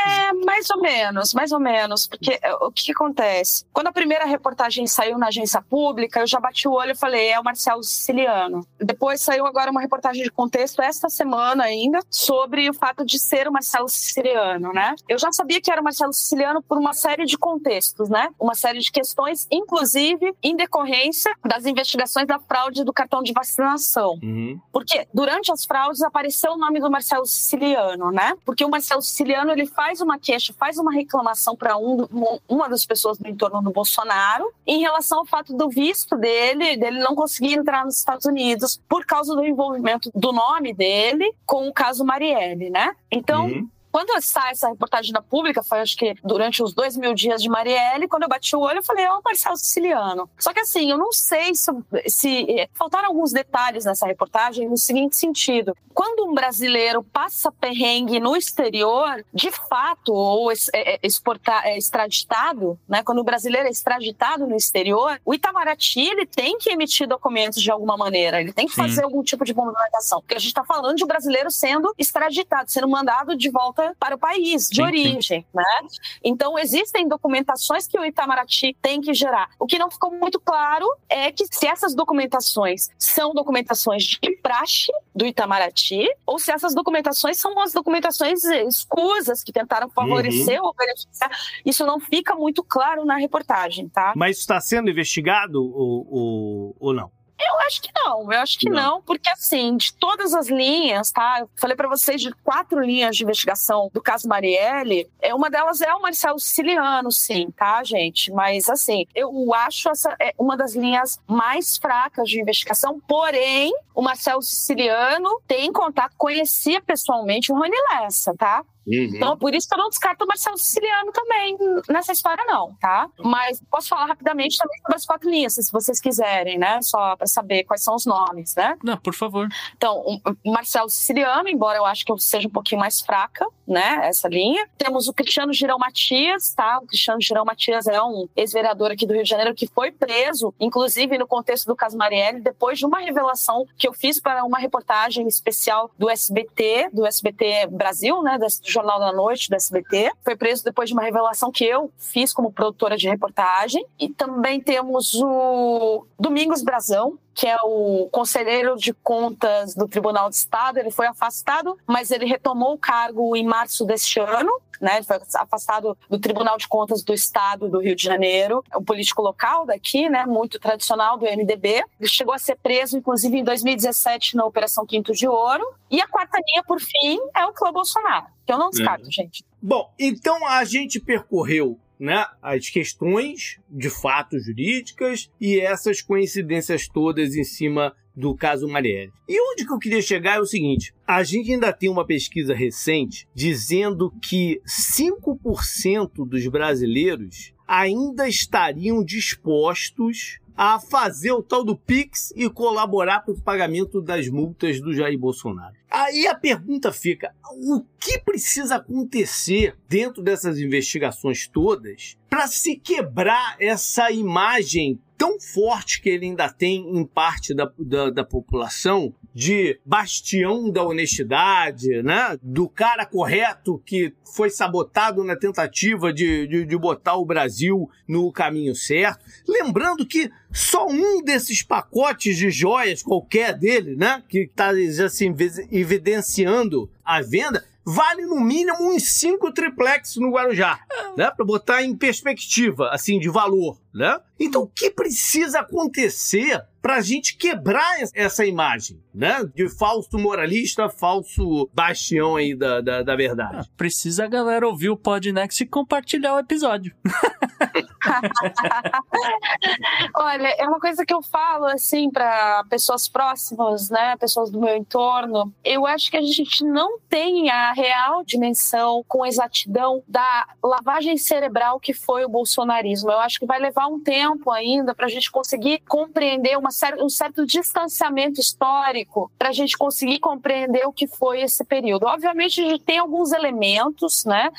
É, mais ou menos, mais ou menos. Porque é, o que, que acontece? Quando a primeira reportagem saiu na agência pública, eu já bati o olho e falei, é o Marcelo Siciliano. Depois saiu agora uma reportagem de contexto, esta semana ainda, sobre o fato de ser o Marcelo Siciliano, né? Eu já sabia que era o Marcelo Siciliano por uma série de contextos, né? Uma série de questões, inclusive em decorrência das investigações da fraude do cartão de vacinação. Uhum. Porque durante as fraudes apareceu o nome do Marcelo Siciliano, né? Porque o Marcelo Siciliano ele faz uma queixa, faz uma reclamação para um- uma das pessoas do entorno do Bolsonaro em relação ao fato do visto dele, dele não conseguir entrar nos Estados Unidos por causa do envolvimento do nome dele com o caso Marielle, né? Então, Uhum. Quando sai essa reportagem na pública, foi acho que durante os dois mil dias de Marielle, quando eu bati o olho, eu falei, é o Marcelo Siciliano. Só que assim, eu não sei se, se eh, faltaram alguns detalhes nessa reportagem no seguinte sentido. Quando um brasileiro passa perrengue no exterior, de fato, ou é, é, exportar, é extraditado, né? Quando o brasileiro é extraditado no exterior, o Itamaraty ele tem que emitir documentos de alguma maneira, ele tem que Sim. fazer algum tipo de movimentação, porque a gente está falando de um brasileiro sendo extraditado, sendo mandado de volta para o país de sim, origem, sim. né? Então existem documentações que o Itamaraty tem que gerar. O que não ficou muito claro é que se essas documentações são documentações de praxe do Itamaraty ou se essas documentações são as documentações escusas que tentaram favorecer uhum. ou beneficiar. Isso não fica muito claro na reportagem, tá? Mas está sendo investigado ou, ou, ou não? Eu acho que não, eu acho que não. não, porque assim, de todas as linhas, tá? Eu falei para vocês de quatro linhas de investigação do caso Marielle, é, uma delas é o Marcelo Siciliano, sim, tá, gente? Mas assim, eu acho essa é uma das linhas mais fracas de investigação, porém, o Marcelo Siciliano tem contato, conhecia pessoalmente o Rony Lessa, tá? Uhum. Então, por isso que eu não descarto o Marcelo Siciliano também nessa história, não, tá? Mas posso falar rapidamente também sobre as quatro linhas, se vocês quiserem, né? Só para saber quais são os nomes, né? Não, por favor. Então, o Marcelo Siciliano, embora eu acho que eu seja um pouquinho mais fraca, né? Essa linha. Temos o Cristiano Girão Matias, tá? O Cristiano Girão Matias é um ex-vereador aqui do Rio de Janeiro que foi preso, inclusive no contexto do caso Marielle, depois de uma revelação que eu fiz para uma reportagem especial do SBT, do SBT Brasil, né? Do Jornal da Noite do SBT. Foi preso depois de uma revelação que eu fiz como produtora de reportagem. E também temos o Domingos Brazão, que é o conselheiro de contas do Tribunal de Estado. Ele foi afastado, mas ele retomou o cargo em março deste ano. Né, ele foi afastado do Tribunal de Contas do Estado do Rio de Janeiro, é um político local daqui, né, muito tradicional do MDB. Ele chegou a ser preso, inclusive, em 2017 na Operação Quinto de Ouro. E a quarta linha, por fim, é o Clã Bolsonaro, que eu não descarto, é. gente. Bom, então a gente percorreu né, as questões de fato jurídicas e essas coincidências todas em cima do caso Marielle. E onde que eu queria chegar é o seguinte: a gente ainda tem uma pesquisa recente dizendo que 5% dos brasileiros ainda estariam dispostos a fazer o tal do Pix e colaborar para o pagamento das multas do Jair Bolsonaro. Aí a pergunta fica: o que precisa acontecer dentro dessas investigações todas para se quebrar essa imagem tão forte que ele ainda tem em parte da, da, da, população de bastião da honestidade, né? Do cara correto que foi sabotado na tentativa de, de, de botar o Brasil no caminho certo. Lembrando que só um desses pacotes de joias, qualquer dele, né? Que está assim, evidenciando a venda, vale no mínimo uns cinco triplex no Guarujá, né? Para botar em perspectiva, assim, de valor, né? Então, o que precisa acontecer para a gente quebrar essa imagem, né? De falso moralista, falso bastião aí da, da, da verdade. Ah, precisa a galera ouvir o Podnext e compartilhar o episódio. Olha, é uma coisa que eu falo assim para pessoas próximas, né, pessoas do meu entorno. Eu acho que a gente não tem a real dimensão com exatidão da lavagem cerebral que foi o bolsonarismo. Eu acho que vai levar um tempo ainda para a gente conseguir compreender uma cer um certo distanciamento histórico, para a gente conseguir compreender o que foi esse período. Obviamente a gente tem alguns elementos, né?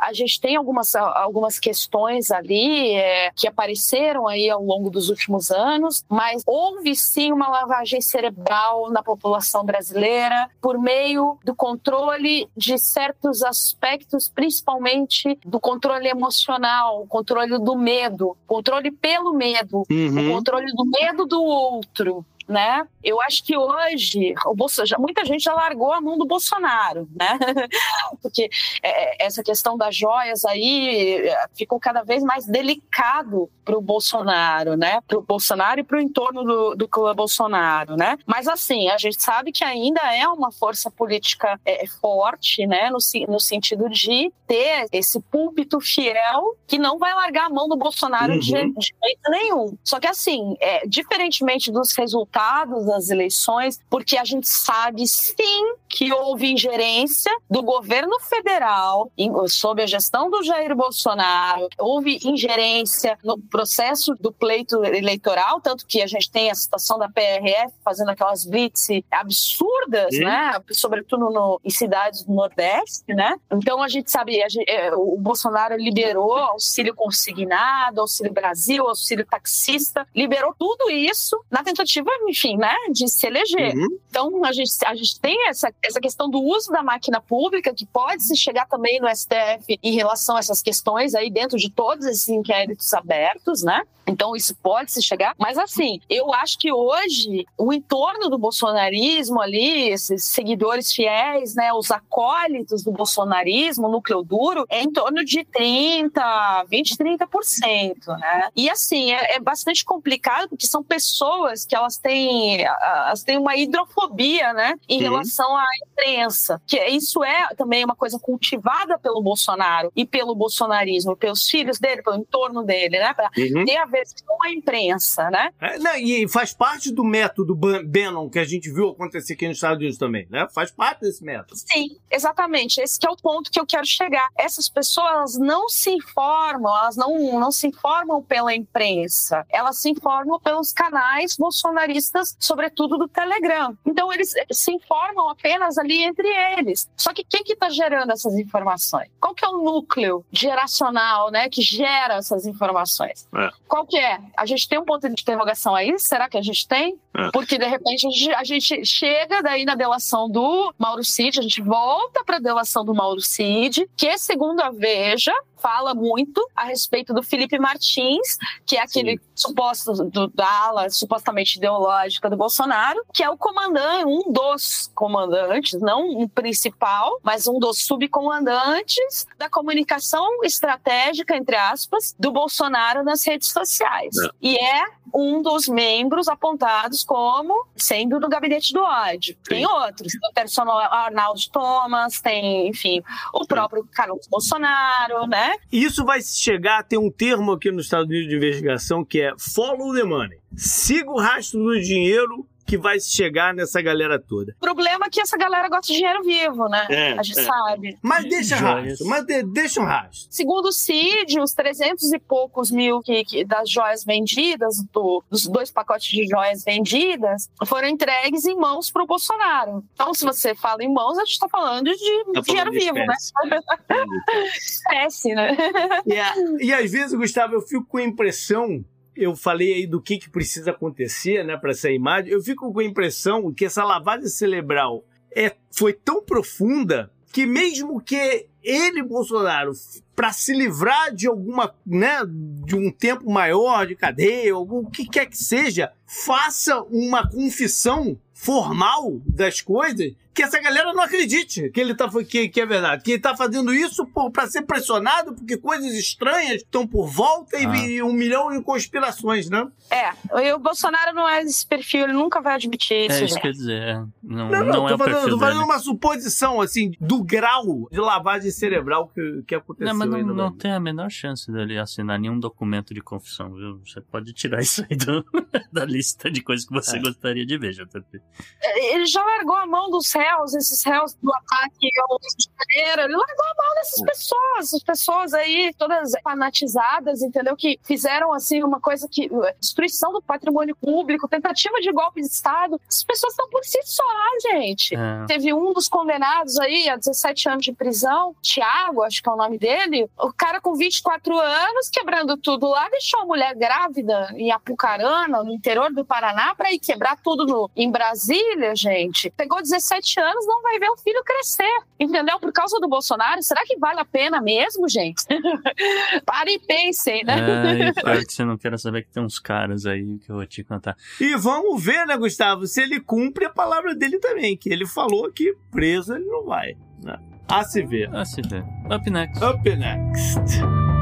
A gente tem algumas algumas questões ali é, que apareceram aí ao longo dos últimos anos, mas houve sim uma lavagem cerebral na população brasileira por meio do controle de certos aspectos, principalmente do controle emocional, o controle do medo, controle pelo medo, uhum. o controle do medo do outro né? Eu acho que hoje o Bolsonaro, muita gente já largou a mão do Bolsonaro, né? Porque é, essa questão das joias aí é, ficou cada vez mais delicado para o Bolsonaro, né? Para o Bolsonaro e para o entorno do, do clã Bolsonaro, né? Mas assim, a gente sabe que ainda é uma força política é, forte, né? No, no sentido de ter esse púlpito fiel que não vai largar a mão do Bolsonaro uhum. de, de jeito nenhum. Só que assim, é, diferentemente dos resultados das eleições, porque a gente sabe sim que houve ingerência do governo federal sob a gestão do Jair Bolsonaro, houve ingerência no processo do pleito eleitoral, tanto que a gente tem a situação da PRF fazendo aquelas blitz absurdas, Sim. né? Sobretudo no, em cidades do Nordeste, né? Então a gente sabe, a gente, é, o Bolsonaro liberou auxílio consignado, auxílio Brasil, auxílio taxista, liberou tudo isso na tentativa, enfim, né, de se eleger. Uhum. Então a gente, a gente tem essa, essa questão do uso da máquina pública que pode se chegar também no STF em relação a essas questões aí dentro de todos esses inquéritos abertos, né? Então isso pode se chegar, mas assim, eu acho que hoje o entorno do bolsonarismo ali, esses seguidores fiéis, né, os acólitos do bolsonarismo, o núcleo duro, é em torno de 30, 20, 30%, né? E assim, é, é bastante complicado porque são pessoas que elas têm, elas têm uma hidrofobia, né, em Sim. relação à imprensa, que isso é também uma coisa cultivada pelo Bolsonaro e pelo bolsonarismo, pelos filhos dele, pelo entorno dele, né, para uhum. ter a ver com a imprensa, né? É, não, e faz parte do método Bannon que a gente viu acontecer aqui nos Estados Unidos também, né? Faz parte desse método. Sim, exatamente. Esse é o ponto que eu quero chegar. Essas pessoas não se informam, elas não, não se informam pela imprensa, elas se informam pelos canais bolsonaristas, sobretudo do Telegram. Então eles se informam apenas ali entre eles. Só que quem que está gerando essas informações? Qual que é o núcleo geracional, né, que gera essas informações? É. Qual que é? A gente tem um ponto de interrogação aí? Será que a gente tem? É. Porque de repente a gente, a gente, chega daí na delação do Mauro Cid, a gente volta para a delação do Mauro Cid, que segundo a Veja, fala muito a respeito do Felipe Martins, que é aquele Sim. suposto do, da ala supostamente ideológica do Bolsonaro, que é o comandante, um dos comandantes, não um principal, mas um dos subcomandantes da comunicação estratégica, entre aspas, do Bolsonaro nas redes sociais. É. E é um dos membros apontados como sendo do gabinete do ódio. Sim. Tem outros, tem o personal Arnaldo Thomas, tem, enfim, o próprio Carlos Bolsonaro, né? Isso vai chegar a ter um termo aqui nos Estados Unidos de investigação que é follow the money. Siga o rastro do dinheiro que vai chegar nessa galera toda. O problema é que essa galera gosta de dinheiro vivo, né? É, a gente é. sabe. Mas deixa rastro, mas de, deixa um rastro. Segundo o CID, os 300 e poucos mil que, que das joias vendidas, do, dos dois pacotes de joias vendidas, foram entregues em mãos para o Bolsonaro. Então, se você fala em mãos, a gente está falando de tá dinheiro vivo, né? espécie. né? E, e às vezes, Gustavo, eu fico com a impressão eu falei aí do que, que precisa acontecer né, para essa imagem, eu fico com a impressão que essa lavagem cerebral é, foi tão profunda que mesmo que ele, Bolsonaro, para se livrar de alguma, né, de um tempo maior de cadeia, ou o que quer que seja, faça uma confissão formal das coisas que essa galera não acredite que ele tá que, que é verdade, que ele tá fazendo isso para ser pressionado porque coisas estranhas estão por volta ah. e, um milhão de conspirações, né? É, e o Bolsonaro não é esse perfil, ele nunca vai admitir isso. É isso que quer dizer, é. não, não, não, não é o fazendo, perfil tô fazendo uma suposição assim do grau de lavagem cerebral que, que aconteceu. Não, mas não, não tem a menor chance dele assinar nenhum documento de confissão, viu? Você pode tirar isso aí do, da lista de coisas que você é. gostaria de ver, JP. Ele já largou a mão do céu réus, esses réus do ataque ao Janeiro, ele largou a mão dessas pessoas, essas pessoas aí, todas fanatizadas, entendeu? Que fizeram, assim, uma coisa que. destruição do patrimônio público, tentativa de golpe de Estado. Essas pessoas estão por si só, gente. É. Teve um dos condenados aí, a 17 anos de prisão, Tiago, acho que é o nome dele, o cara com 24 anos, quebrando tudo lá, deixou a mulher grávida em Apucarana, no interior do Paraná, para ir quebrar tudo no, em Brasília, gente. Pegou 17 anos, não vai ver o filho crescer, entendeu? Por causa do Bolsonaro, será que vale a pena mesmo, gente? Pare e pensem, né? É, que você não queira saber que tem uns caras aí que eu vou te contar. E vamos ver, né, Gustavo, se ele cumpre a palavra dele também, que ele falou que preso ele não vai. Né? A se ver. A se ver. Up next. Up next.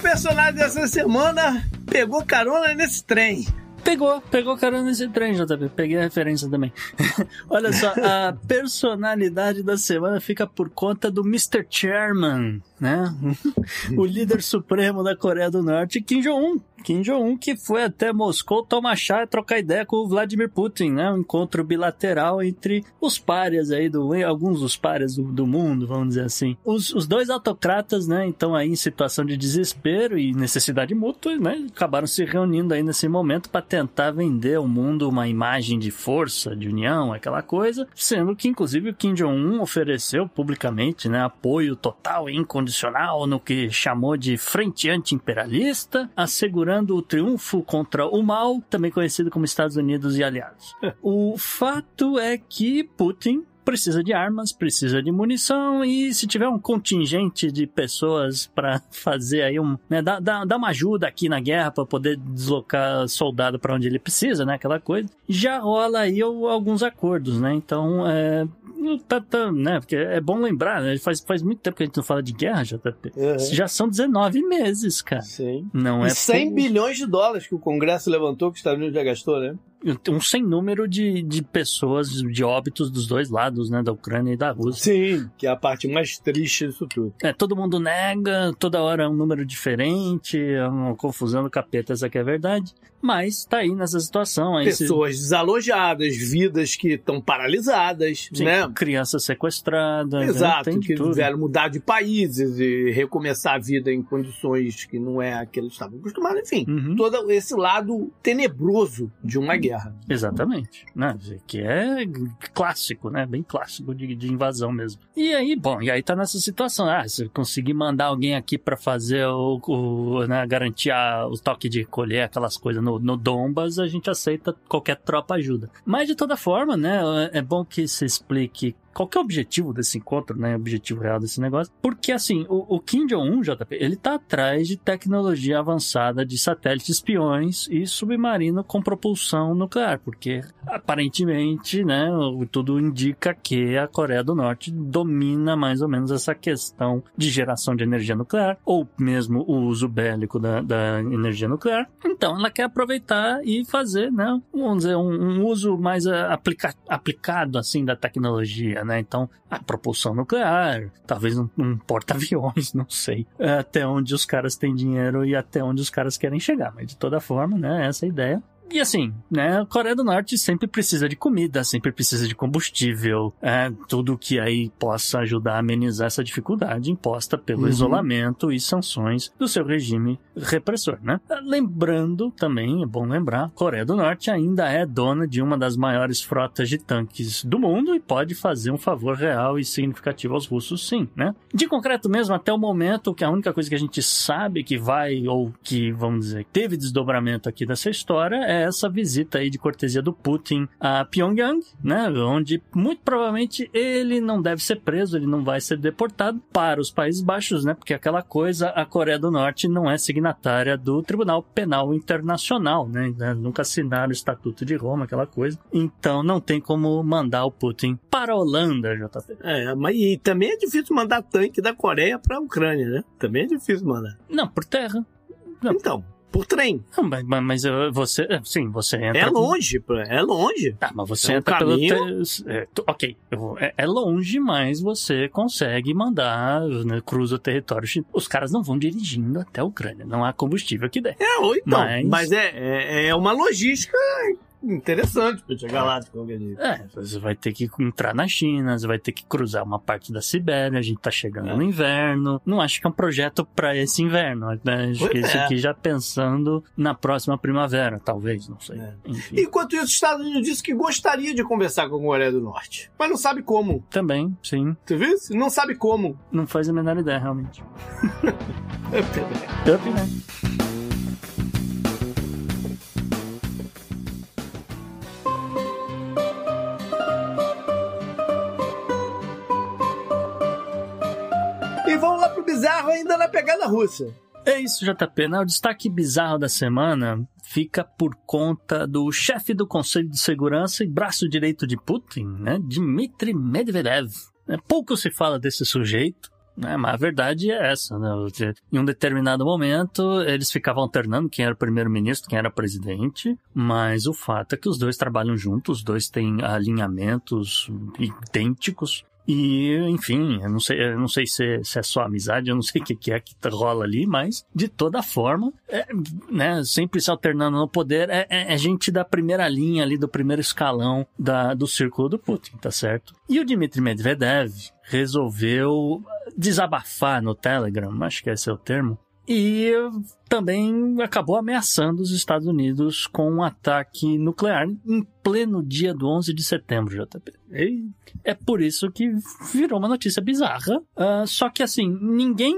Personagem dessa semana pegou carona nesse trem. Pegou, pegou carona nesse trem, JP. Peguei a referência também. Olha só, a personalidade da semana fica por conta do Mr. Chairman, né? o líder supremo da Coreia do Norte, Kim Jong-un. Kim Jong-un que foi até Moscou tomar chá e trocar ideia com o Vladimir Putin, né? Um encontro bilateral entre os párias aí do alguns dos párias do, do mundo, vamos dizer assim. Os, os dois autocratas, né? Então aí em situação de desespero e necessidade mútua, né? Acabaram se reunindo aí nesse momento para tentar vender ao mundo uma imagem de força, de união, aquela coisa, sendo que inclusive o Kim Jong-un ofereceu publicamente, né? Apoio total e incondicional no que chamou de frente anti-imperialista, assegurando assegurando o triunfo contra o mal, também conhecido como Estados Unidos e aliados. o fato é que Putin precisa de armas, precisa de munição e se tiver um contingente de pessoas para fazer aí um, né, dar, dar uma ajuda aqui na guerra para poder deslocar soldado para onde ele precisa, né, aquela coisa, já rola aí alguns acordos, né? Então, é, tá, tá, né? Porque é bom lembrar, né? Faz, faz muito tempo que a gente não fala de guerra, JP. Uhum. Já são 19 meses, cara. Sim. Não e é 100 por... bilhões de dólares que o Congresso levantou, que os Estados Unidos já gastou, né? Um sem número de, de pessoas, de óbitos dos dois lados, né? Da Ucrânia e da Rússia. Sim, que é a parte mais triste disso tudo. É, todo mundo nega, toda hora é um número diferente, é uma confusão do capeta, essa que é a verdade. Mas tá aí nessa situação. Aí Pessoas se... desalojadas, vidas que estão paralisadas, Sim, né? Crianças sequestradas. Né? Exato, né? que tiveram mudar de países e recomeçar a vida em condições que não é a que eles estavam acostumados. Enfim, uhum. todo esse lado tenebroso de uma guerra guerra. Exatamente. Né? Que é clássico, né? Bem clássico de, de invasão mesmo. E aí, bom, e aí tá nessa situação. Ah, se eu conseguir mandar alguém aqui para fazer o, o né, garantir o toque de colher, aquelas coisas no, no Dombas, a gente aceita qualquer tropa ajuda. Mas de toda forma, né? É bom que se explique qual que é o objetivo desse encontro, né? O objetivo real desse negócio. Porque, assim, o, o Kim Jong-un, JP, ele tá atrás de tecnologia avançada de satélites espiões e submarino com propulsão nuclear. Porque, aparentemente, né? Tudo indica que a Coreia do Norte domina mais ou menos essa questão de geração de energia nuclear, ou mesmo o uso bélico da, da energia nuclear. Então, ela quer aproveitar e fazer, né? Vamos dizer, um, um uso mais aplica, aplicado, assim, da tecnologia né? Então, a propulsão nuclear, talvez um, um porta-aviões, não sei. Até onde os caras têm dinheiro e até onde os caras querem chegar. Mas de toda forma, né? Essa é a ideia. E assim, né, a Coreia do Norte sempre precisa de comida, sempre precisa de combustível, é, tudo que aí possa ajudar a amenizar essa dificuldade imposta pelo uhum. isolamento e sanções do seu regime repressor, né? Lembrando também, é bom lembrar, a Coreia do Norte ainda é dona de uma das maiores frotas de tanques do mundo e pode fazer um favor real e significativo aos russos, sim, né? De concreto mesmo, até o momento, que a única coisa que a gente sabe que vai, ou que, vamos dizer, teve desdobramento aqui dessa história é essa visita aí de cortesia do Putin a Pyongyang, né? Onde muito provavelmente ele não deve ser preso, ele não vai ser deportado para os Países Baixos, né? Porque aquela coisa, a Coreia do Norte não é signatária do Tribunal Penal Internacional, né? Nunca assinaram o Estatuto de Roma, aquela coisa. Então não tem como mandar o Putin para a Holanda, JP. É, mas e também é difícil mandar tanque da Coreia para a Ucrânia, né? Também é difícil mandar. Não, por terra. Não. Então, por trem. Mas, mas você, é, sim, você entra. É longe, é longe. Tá, mas você é um entra caminho... pelo. Te... É, ok, é, é, longe, mas você consegue mandar, né, cruza o território. Os caras não vão dirigindo até a Ucrânia, não há combustível que der. É, então, mas, mas é, é, é uma logística interessante pra chegar lá de qualquer jeito. É, você vai ter que entrar na China, você vai ter que cruzar uma parte da Sibéria, a gente tá chegando é. no inverno. Não acho que é um projeto para esse inverno, né? Acho que é. aqui já pensando na próxima primavera, talvez, não sei. É. Enquanto isso, os Estados Unidos disse que gostaria de conversar com a Coreia do Norte, mas não sabe como. Também, sim. Tu viu? Não sabe como. Não faz a menor ideia, realmente. Up, né? vamos lá pegada russa. É isso, JP. Né? O destaque bizarro da semana fica por conta do chefe do Conselho de Segurança e braço direito de Putin, né? Dmitry Medvedev. É, pouco se fala desse sujeito, É, mas a verdade é essa, né? Em um determinado momento, eles ficavam alternando quem era primeiro-ministro, quem era presidente, mas o fato é que os dois trabalham juntos, os dois têm alinhamentos idênticos. E, enfim, eu não sei, eu não sei se, se é só amizade, eu não sei o que, que é que rola ali, mas de toda forma, é, né, sempre se alternando no poder, é, é, é, gente da primeira linha ali, do primeiro escalão da, do círculo do Putin, tá certo? E o Dmitry Medvedev resolveu desabafar no Telegram, acho que esse é o termo, e também acabou ameaçando os Estados Unidos com um ataque nuclear em pleno dia do 11 de setembro, JP. É por isso que virou uma notícia bizarra. Uh, só que assim, ninguém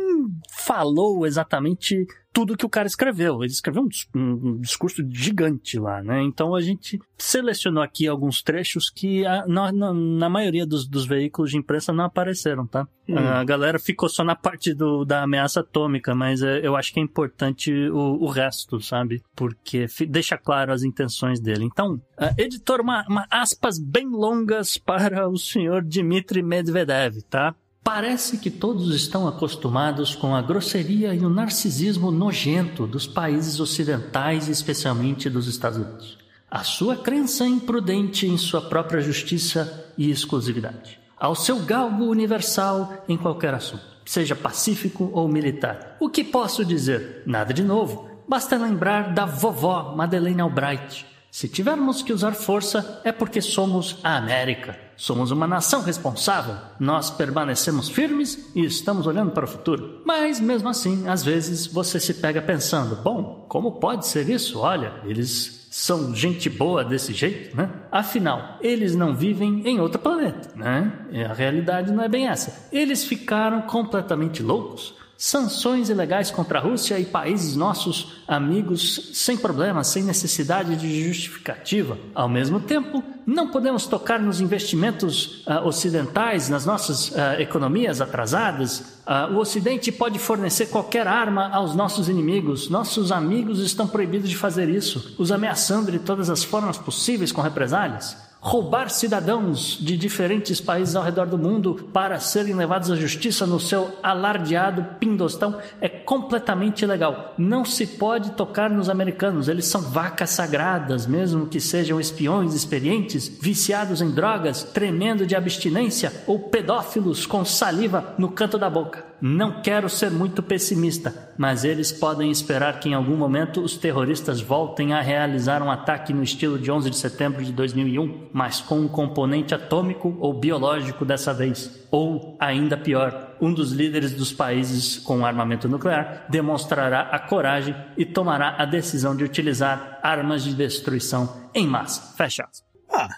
falou exatamente tudo que o cara escreveu. Ele escreveu um, um, discurso gigante lá, né? Então a gente selecionou aqui alguns trechos que a, na, na, na, maioria dos, dos, veículos de imprensa não apareceram, tá? Hum. A galera ficou só na parte do, da ameaça atômica, mas é, eu acho que é importante o, o resto, sabe? Porque deixa claro as intenções dele. Então, uh, editor, uma, uma aspas bem longas para o senhor Dmitry Medvedev, tá? Parece que todos estão acostumados com a grosseria e o narcisismo nojento dos países ocidentais, especialmente dos Estados Unidos. A sua crença imprudente em sua própria justiça e exclusividade. Ao seu galgo universal em qualquer assunto, seja pacífico ou militar. O que posso dizer? Nada de novo. Basta lembrar da vovó Madeleine Albright. Se tivermos que usar força, é porque somos a América. Somos uma nação responsável, nós permanecemos firmes e estamos olhando para o futuro. Mas mesmo assim, às vezes você se pega pensando: bom, como pode ser isso? Olha, eles são gente boa desse jeito, né? Afinal, eles não vivem em outro planeta, né? E a realidade não é bem essa. Eles ficaram completamente loucos sanções ilegais contra a Rússia e países nossos amigos sem problemas, sem necessidade de justificativa. Ao mesmo tempo, não podemos tocar nos investimentos uh, ocidentais, nas nossas uh, economias atrasadas. Uh, o Ocidente pode fornecer qualquer arma aos nossos inimigos. Nossos amigos estão proibidos de fazer isso, os ameaçando de todas as formas possíveis com represálias roubar cidadãos de diferentes países ao redor do mundo para serem levados à justiça no seu alardeado pindostão é completamente ilegal. Não se pode tocar nos americanos, eles são vacas sagradas, mesmo que sejam espiões experientes, viciados em drogas, tremendo de abstinência ou pedófilos com saliva no canto da boca. Não quero ser muito pessimista, mas eles podem esperar que em algum momento os terroristas voltem a realizar um ataque no estilo de 11 de setembro de 2001, mas com um componente atômico ou biológico dessa vez. Ou, ainda pior, um dos líderes dos países com armamento nuclear demonstrará a coragem e tomará a decisão de utilizar armas de destruição em massa. Fecha. Ah,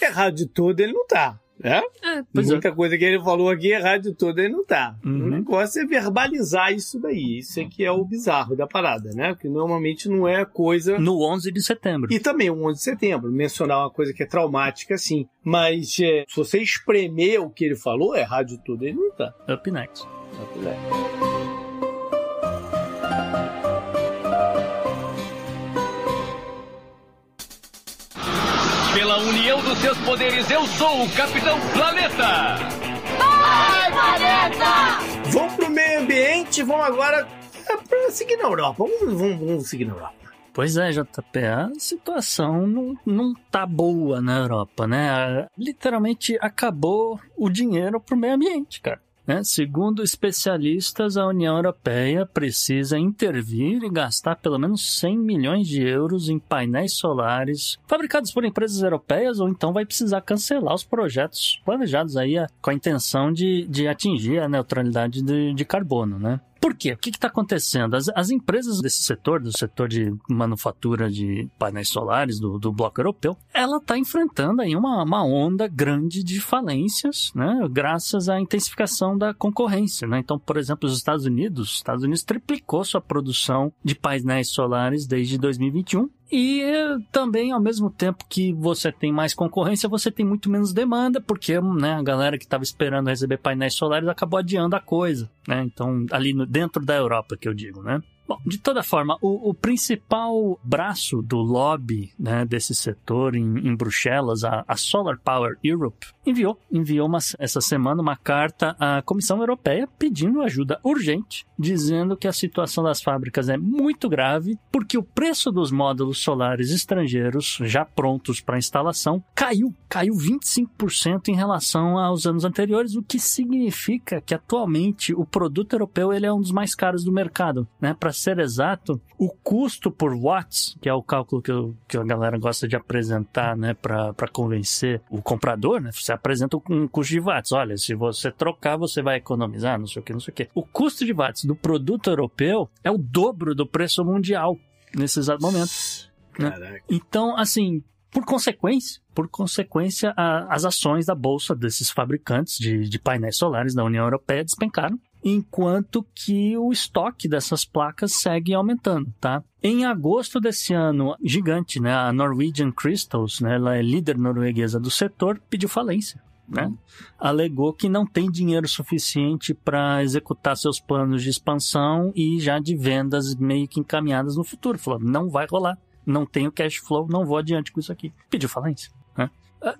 errado de tudo ele não tá. É? é Muita é. coisa que ele falou aqui errado de tudo, ele não tá. Uhum. O negócio é verbalizar isso daí. Isso é que é o bizarro da parada, né? Que normalmente não é coisa. No 11 de setembro. E também o 11 de setembro. Mencionar uma coisa que é traumática, sim. Mas é, se você espremer o que ele falou, errado de tudo, ele não tá. Up next. Up next. Pela união dos seus poderes, eu sou o Capitão Planeta! Vai, Planeta! Vamos pro meio ambiente, vamos agora é, pra seguir na Europa. Vamos, vamos, vamos seguir na Europa. Pois é, JP, a situação não, não tá boa na Europa, né? Literalmente acabou o dinheiro pro meio ambiente, cara. Né? Segundo especialistas, a União Europeia precisa intervir e gastar pelo menos 100 milhões de euros em painéis solares fabricados por empresas europeias, ou então vai precisar cancelar os projetos planejados aí com a intenção de, de atingir a neutralidade de, de carbono. Né? Por quê? O que está acontecendo? As, as, empresas desse setor, do setor de manufatura de painéis solares do, do bloco europeu, ela está enfrentando aí uma, uma onda grande de falências, né? Graças à intensificação da concorrência, né? Então, por exemplo, os Estados Unidos, os Estados Unidos triplicou sua produção de painéis solares desde 2021 e também, ao mesmo tempo que você tem mais concorrência, você tem muito menos demanda, porque né, a galera que estava esperando receber painéis solares acabou adiando a coisa. Né? Então, ali no, dentro da Europa, que eu digo, né? Bom, de toda forma, o, o principal braço do lobby né, desse setor em, em Bruxelas, a, a, Solar Power Europe, enviou, enviou uma, essa semana uma carta à Comissão Europeia pedindo ajuda urgente, dizendo que a situação das fábricas é muito grave, porque o preço dos módulos solares estrangeiros já prontos para instalação caiu, caiu 25% em relação aos anos anteriores, o que significa que atualmente o produto europeu ele é um dos mais caros do mercado, né? Para ser exato, o custo por watts, que é o cálculo que, eu, que a galera gosta de apresentar, né, para convencer o comprador, né? Você apresenta um custo de watts. Olha, se você trocar, você vai economizar, não sei o que, não sei o que. O custo de watts do produto europeu é o dobro do preço mundial nesse exato momento. Né? Então, assim, por consequência, por consequência, a, as ações da bolsa desses fabricantes de, de painéis solares da União Europeia despencaram enquanto que o estoque dessas placas segue aumentando, tá? Em agosto desse ano, gigante, né, a Norwegian Crystals, né, ela é líder norueguesa do setor, pediu falência. Né? Uhum. Alegou que não tem dinheiro suficiente para executar seus planos de expansão e já de vendas meio que encaminhadas no futuro. Falou: não vai rolar, não tenho cash flow, não vou adiante com isso aqui. Pediu falência.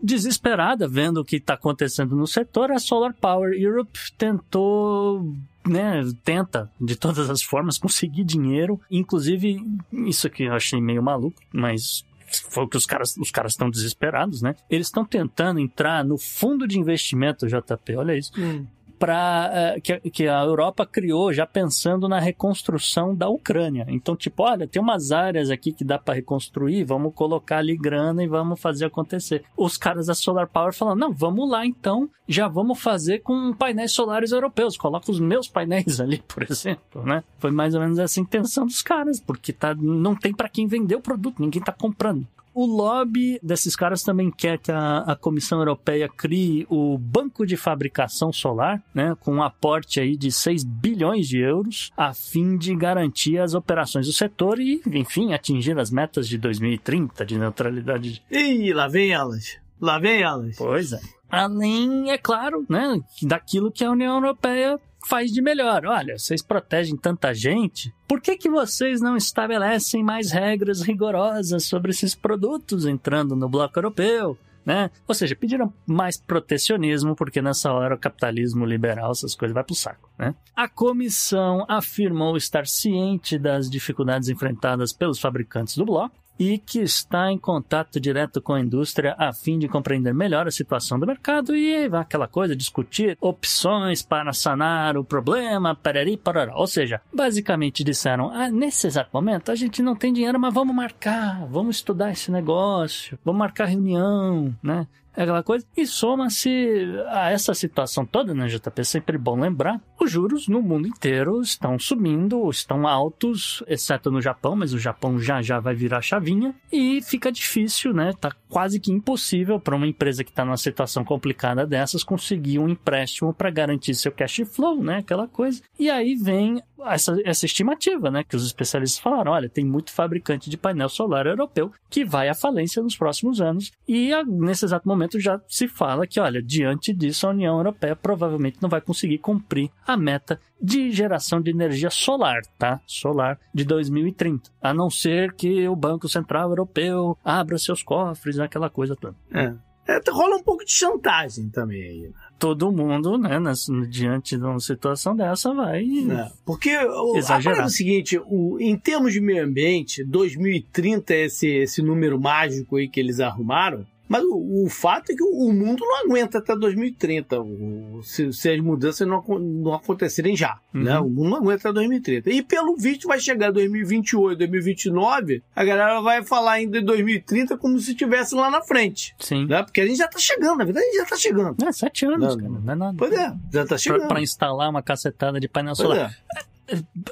Desesperada vendo o que está acontecendo no setor, a Solar Power Europe tentou né, tenta de todas as formas conseguir dinheiro, inclusive isso aqui eu achei meio maluco, mas foi o que os caras os caras estão desesperados, né? Eles estão tentando entrar no fundo de investimento JP, olha isso. Hum para eh, que, que, a Europa criou já pensando na reconstrução da Ucrânia. Então, tipo, olha, tem umas áreas aqui que dá para reconstruir, vamos colocar ali grana e vamos fazer acontecer. Os caras da Solar Power falando, não, vamos lá então, já vamos fazer com painéis solares europeus. Coloca os meus painéis ali, por exemplo, né? Foi mais ou menos essa intenção dos caras, porque tá, não tem para quem vender o produto, ninguém tá comprando. O lobby desses caras também quer que a, a, Comissão Europeia crie o Banco de Fabricação Solar, né, com um aporte aí de 6 bilhões de euros, a fim de garantir as operações do setor e, enfim, atingir as metas de 2030 de neutralidade. Ih, lá vem elas. Lá vem elas. Pois é. Além, é claro, né, daquilo que a União Europeia faz de melhor. Olha, vocês protegem tanta gente, por que, que vocês não estabelecem mais regras rigorosas sobre esses produtos entrando no bloco europeu? Né? Ou seja, pediram mais protecionismo, porque nessa hora o capitalismo liberal, essas coisas vai pro saco, né? A comissão afirmou estar ciente das dificuldades enfrentadas pelos fabricantes do bloco e que está em contato direto com a indústria a fim de compreender melhor a situação do mercado e aquela coisa, discutir opções para sanar o problema, parari, parará. Ou seja, basicamente disseram, ah, nesse exato momento a gente não tem dinheiro, mas vamos marcar, vamos estudar esse negócio, vamos marcar reunião, né? É aquela coisa. E soma-se a essa situação toda, né, JP? É sempre bom lembrar. Os juros no mundo inteiro estão subindo, estão altos, exceto no Japão, mas o Japão já já vai virar chavinha. E fica difícil, né? Tá quase que impossível para uma empresa que está numa situação complicada dessas conseguir um empréstimo para garantir seu cash flow, né? Aquela coisa. E aí vem essa, essa estimativa, né? Que os especialistas falaram: olha, tem muito fabricante de painel solar europeu que vai à falência nos próximos anos. E nesse exato momento já se fala que, olha, diante disso, a União Europeia provavelmente não vai conseguir cumprir a meta de geração de energia solar, tá? Solar de 2030. A não ser que o Banco Central Europeu abra seus cofres, aquela coisa toda. É. É, rola um pouco de chantagem também aí. Né? Todo mundo, né, diante de uma situação dessa, vai é, porque o, exagerar. é o seguinte, o, em termos de meio ambiente, 2030 é esse, esse número mágico aí que eles arrumaram, mas o, o, fato é que o, mundo não aguenta até 2030, o, se, se, as mudanças não, não acontecerem já. Uhum. Né? O mundo não aguenta até 2030. E pelo visto vai chegar 2028, 2029, a galera vai falar ainda de 2030 como se estivesse lá na frente. Sim. Né? Porque a gente já tá chegando, na verdade a gente já tá chegando. É, sete anos, não, cara. Não é nada. Pois é, já tá chegando. Pra, pra instalar uma cacetada de painel solar. É.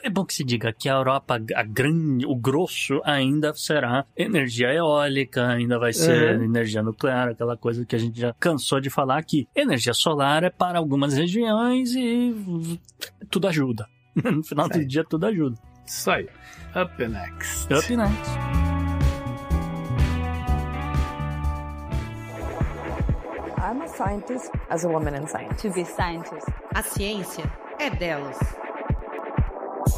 É bom que se diga que a Europa, a grande, o grosso ainda será energia eólica, ainda vai ser uhum. energia nuclear, aquela coisa que a gente já cansou de falar aqui. Energia solar é para algumas regiões e tudo ajuda. No final do dia, tudo ajuda. Isso aí. Up next. Up next. I'm a scientist as a woman in science. To be scientist. A ciência é delas.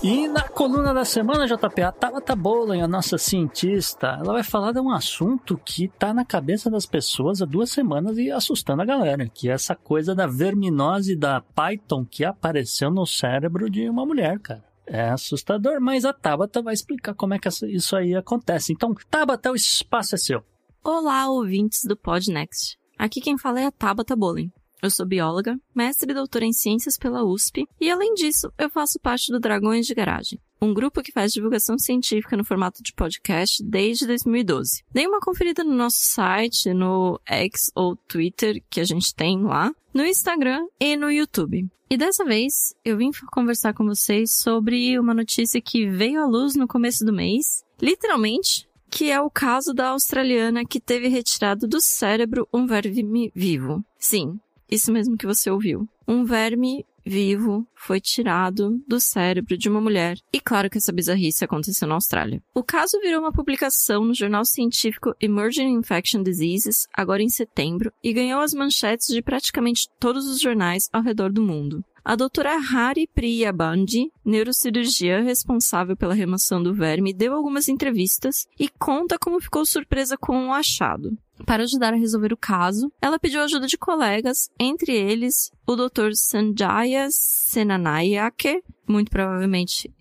E na coluna da semana, JP, a Tabata Bowling, a nossa cientista, ela vai falar de um assunto que tá na cabeça das pessoas há duas semanas e assustando a galera, que é essa coisa da verminose da Python que apareceu no cérebro de uma mulher, cara. É assustador, mas a Tabata vai explicar como é que isso aí acontece. Então, Tabata, o espaço é seu. Olá, ouvintes do Podnext. Aqui quem fala é a Tabata Bowling. Eu sou bióloga, mestre e doutora em ciências pela USP e, além disso, eu faço parte do Dragões de Garagem, um grupo que faz divulgação científica no formato de podcast desde 2012. Dê uma conferida no nosso site, no X ou Twitter que a gente tem lá, no Instagram e no YouTube. E dessa vez eu vim conversar com vocês sobre uma notícia que veio à luz no começo do mês, literalmente, que é o caso da australiana que teve retirado do cérebro um verme vivo. Sim, isso mesmo que você ouviu. Um verme vivo foi tirado do cérebro de uma mulher. E claro que essa bizarrice aconteceu na Austrália. O caso virou uma publicação no jornal científico Emerging Infection Diseases, agora em setembro, e ganhou as manchetes de praticamente todos os jornais ao redor do mundo. A doutora Hari Priya Bandi, neurocirurgia responsável pela remoção do verme, deu algumas entrevistas e conta como ficou surpresa com o achado. Para ajudar a resolver o caso, ela pediu ajuda de colegas, entre eles o Dr. Sanjaya Senanayake, muito provavelmente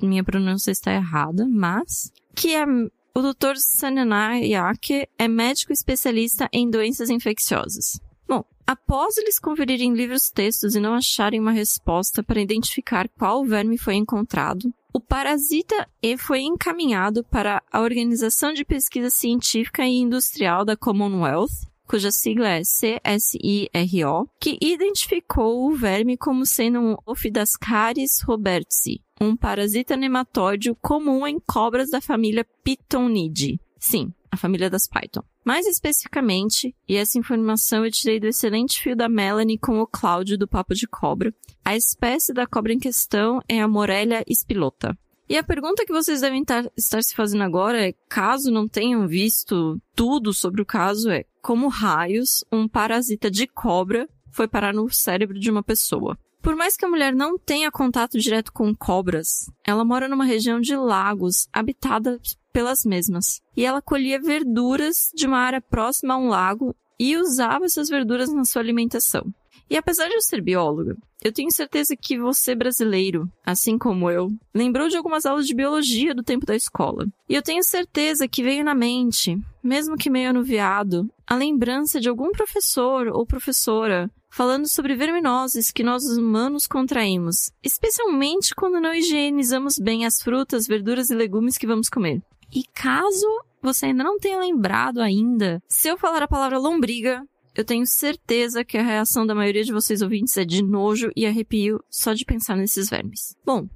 minha pronúncia está errada, mas que é o Dr. Senanayake é médico especialista em doenças infecciosas. Bom, após eles conferirem livros textos e não acharem uma resposta para identificar qual verme foi encontrado, o parasita E foi encaminhado para a Organização de Pesquisa Científica e Industrial da Commonwealth, cuja sigla é CSIRO, que identificou o verme como sendo um Ophidascaris robertsi, um parasita nematóide comum em cobras da família Pythonidae. Sim, a família das Python. Mais especificamente, e essa informação eu tirei do excelente fio da Melanie com o Cláudio do Papo de Cobra, a espécie da cobra em questão é a Morelia spilota. E a pergunta que vocês devem estar se fazendo agora é, caso não tenham visto tudo sobre o caso, é como raios um parasita de cobra foi parar no cérebro de uma pessoa. Por mais que a mulher não tenha contato direto com cobras, ela mora numa região de lagos habitada pelas mesmas. E ela colhia verduras de uma área próxima a um lago e usava essas verduras na sua alimentação. E apesar de eu ser bióloga, eu tenho certeza que você brasileiro, assim como eu, lembrou de algumas aulas de biologia do tempo da escola. E eu tenho certeza que veio na mente, mesmo que meio anuviado, a lembrança de algum professor ou professora falando sobre verminoses que nós humanos contraímos, especialmente quando não higienizamos bem as frutas, verduras e legumes que vamos comer. E caso você ainda não tenha lembrado ainda, se eu falar a palavra lombriga, eu tenho certeza que a reação da maioria de vocês ouvintes é de nojo e arrepio só de pensar nesses vermes. Bom,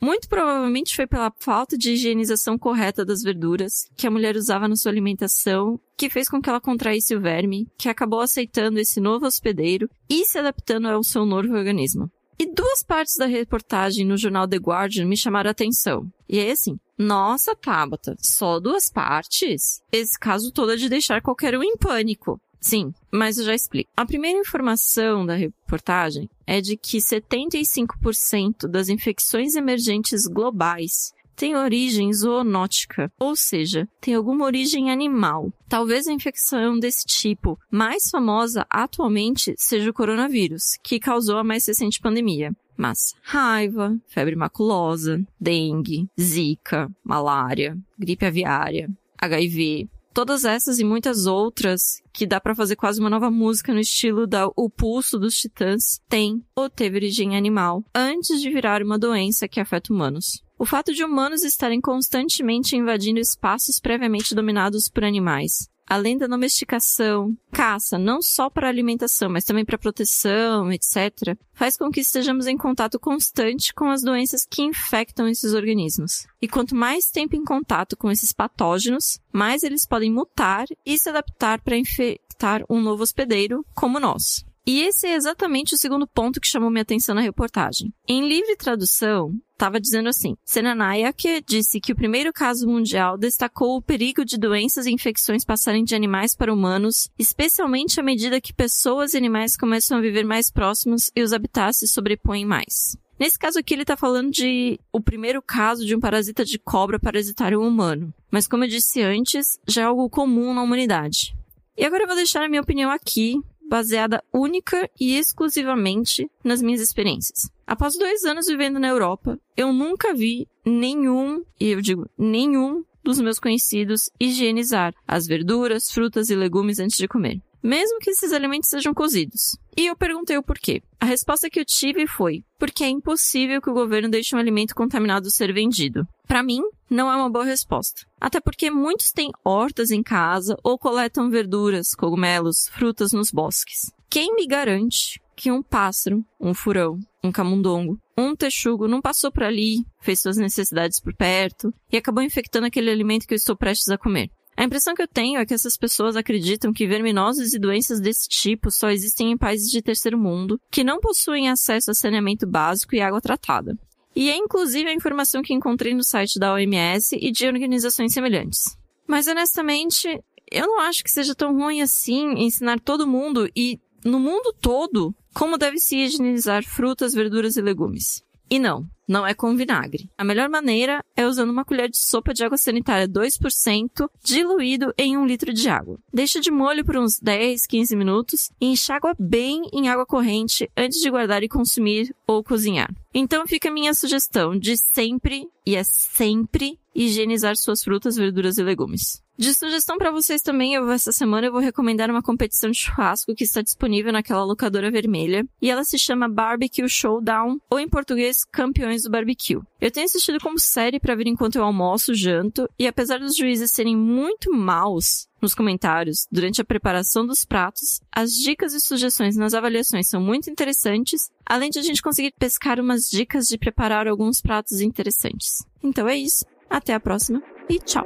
muito provavelmente foi pela falta de higienização correta das verduras que a mulher usava na sua alimentação que fez com que ela contraísse o verme, que acabou aceitando esse novo hospedeiro e se adaptando ao seu novo organismo. E duas partes da reportagem no jornal The Guardian me chamaram a atenção. E é assim, nossa, Tabata, só duas partes? Esse caso todo é de deixar qualquer um em pânico. Sim, mas eu já explico. A primeira informação da reportagem é de que 75% das infecções emergentes globais têm origem zoonótica, ou seja, tem alguma origem animal. Talvez a infecção desse tipo mais famosa atualmente seja o coronavírus, que causou a mais recente pandemia. Mas raiva, febre maculosa, dengue, zika, malária, gripe aviária, HIV, todas essas e muitas outras que dá para fazer quase uma nova música no estilo da O Pulso dos Titãs, tem ou teve origem animal antes de virar uma doença que afeta humanos. O fato de humanos estarem constantemente invadindo espaços previamente dominados por animais, além da domesticação, caça, não só para alimentação, mas também para proteção, etc., faz com que estejamos em contato constante com as doenças que infectam esses organismos. E quanto mais tempo em contato com esses patógenos, mais eles podem mutar e se adaptar para infectar um novo hospedeiro, como nós. E esse é exatamente o segundo ponto que chamou minha atenção na reportagem. Em livre tradução, estava dizendo assim: Senanayak disse que o primeiro caso mundial destacou o perigo de doenças e infecções passarem de animais para humanos, especialmente à medida que pessoas e animais começam a viver mais próximos e os habitats se sobrepõem mais. Nesse caso aqui, ele tá falando de o primeiro caso de um parasita de cobra parasitar um humano. Mas como eu disse antes, já é algo comum na humanidade. E agora eu vou deixar a minha opinião aqui, baseada única e exclusivamente nas minhas experiências. Após dois anos vivendo na Europa, eu nunca vi nenhum, e eu digo nenhum, dos meus conhecidos higienizar as verduras, frutas e legumes antes de comer mesmo que esses alimentos sejam cozidos. E eu perguntei o porquê. A resposta que eu tive foi: porque é impossível que o governo deixe um alimento contaminado ser vendido. Para mim, não é uma boa resposta. Até porque muitos têm hortas em casa ou coletam verduras, cogumelos, frutas nos bosques. Quem me garante que um pássaro, um furão, um camundongo, um texugo não passou por ali, fez suas necessidades por perto e acabou infectando aquele alimento que eu estou prestes a comer? A impressão que eu tenho é que essas pessoas acreditam que verminoses e doenças desse tipo só existem em países de terceiro mundo, que não possuem acesso a saneamento básico e água tratada. E é inclusive a informação que encontrei no site da OMS e de organizações semelhantes. Mas honestamente, eu não acho que seja tão ruim assim ensinar todo mundo e no mundo todo como deve se higienizar frutas, verduras e legumes. E não, não é com vinagre. A melhor maneira é usando uma colher de sopa de água sanitária 2% diluído em um litro de água. Deixa de molho por uns 10, 15 minutos e enxágua bem em água corrente antes de guardar e consumir ou cozinhar. Então fica a minha sugestão de sempre, e é sempre, higienizar suas frutas, verduras e legumes. De sugestão para vocês também, eu essa semana eu vou recomendar uma competição de churrasco que está disponível naquela locadora vermelha, e ela se chama Barbecue Showdown, ou em português, Campeões do Barbecue. Eu tenho assistido como série para ver enquanto eu almoço, janto, e apesar dos juízes serem muito maus nos comentários durante a preparação dos pratos, as dicas e sugestões nas avaliações são muito interessantes, além de a gente conseguir pescar umas dicas de preparar alguns pratos interessantes. Então é isso, até a próxima e tchau!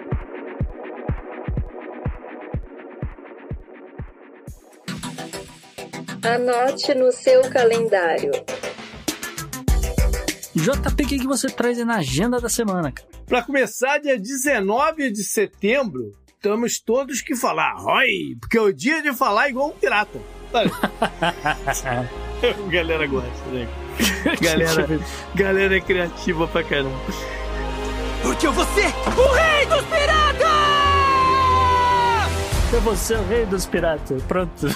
Anote no seu calendário. JP, o que, que você traz aí na agenda da semana, cara? Para começar, dia 19 de setembro, temos todos que falar Roy, porque é o dia de falar igual um pirata. galera gosta, né? Galera, galera é criativa pra caramba. Porque eu vou ser o rei dos piratas! Eu vou ser o rei dos piratas. Pronto.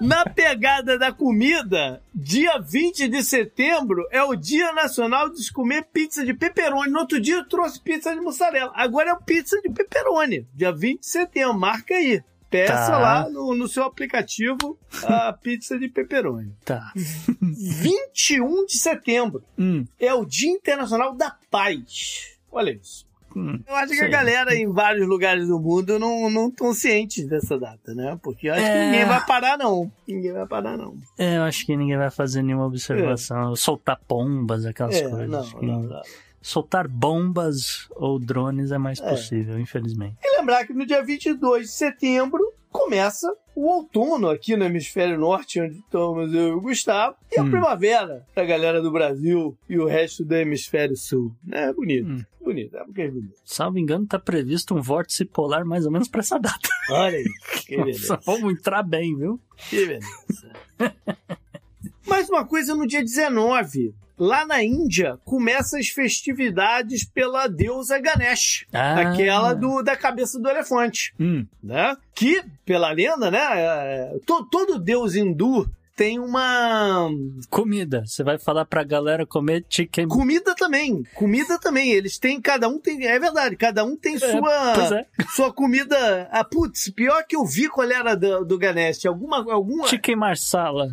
Na pegada da comida, dia 20 de setembro é o Dia Nacional de comer pizza de pepperoni. No outro dia eu trouxe pizza de mussarela. Agora é pizza de pepperoni. Dia 20 de setembro, marca aí. Peça Tá. lá no, no seu aplicativo a pizza de pepperoni. Tá. 21 de setembro Hum, é o Dia Internacional da Paz. Olha isso. Hum. Eu acho que a Sim. galera em vários lugares do mundo não não estão cientes dessa data, né? Porque eu acho que É. ninguém vai parar, não. Ninguém vai parar, não. É, eu acho que ninguém vai fazer nenhuma observação. Soltar bombas, aquelas É, coisas. não, que não, não. Soltar bombas ou drones é mais É. possível, infelizmente. E lembrar que no dia 22 de setembro começa o outono aqui no hemisfério norte, onde estamos eu e o Gustavo, e a Hum. primavera pra galera do Brasil e o resto do hemisfério sul. É bonito, Hum. bonito, é porque é bonito. Salvo engano, tá previsto um vórtice polar mais ou menos pra essa data. Olha aí, que beleza. Nossa, vamos entrar bem, viu? Que beleza. Mais uma coisa no dia 19. Lá na Índia, começam as festividades pela deusa Ganesh. Ah. Aquela do, da cabeça do elefante. Hum, né? Que, pela lenda, né? é, to- todo deus hindu tem uma comida. Você vai falar pra galera comer chicken. comida também. Comida também. Eles têm, cada um tem. É verdade, cada um tem Pois sua, é. sua comida. Ah, putz, pior que eu vi qual era do, do Ganesh. Alguma. alguma Chicken marsala.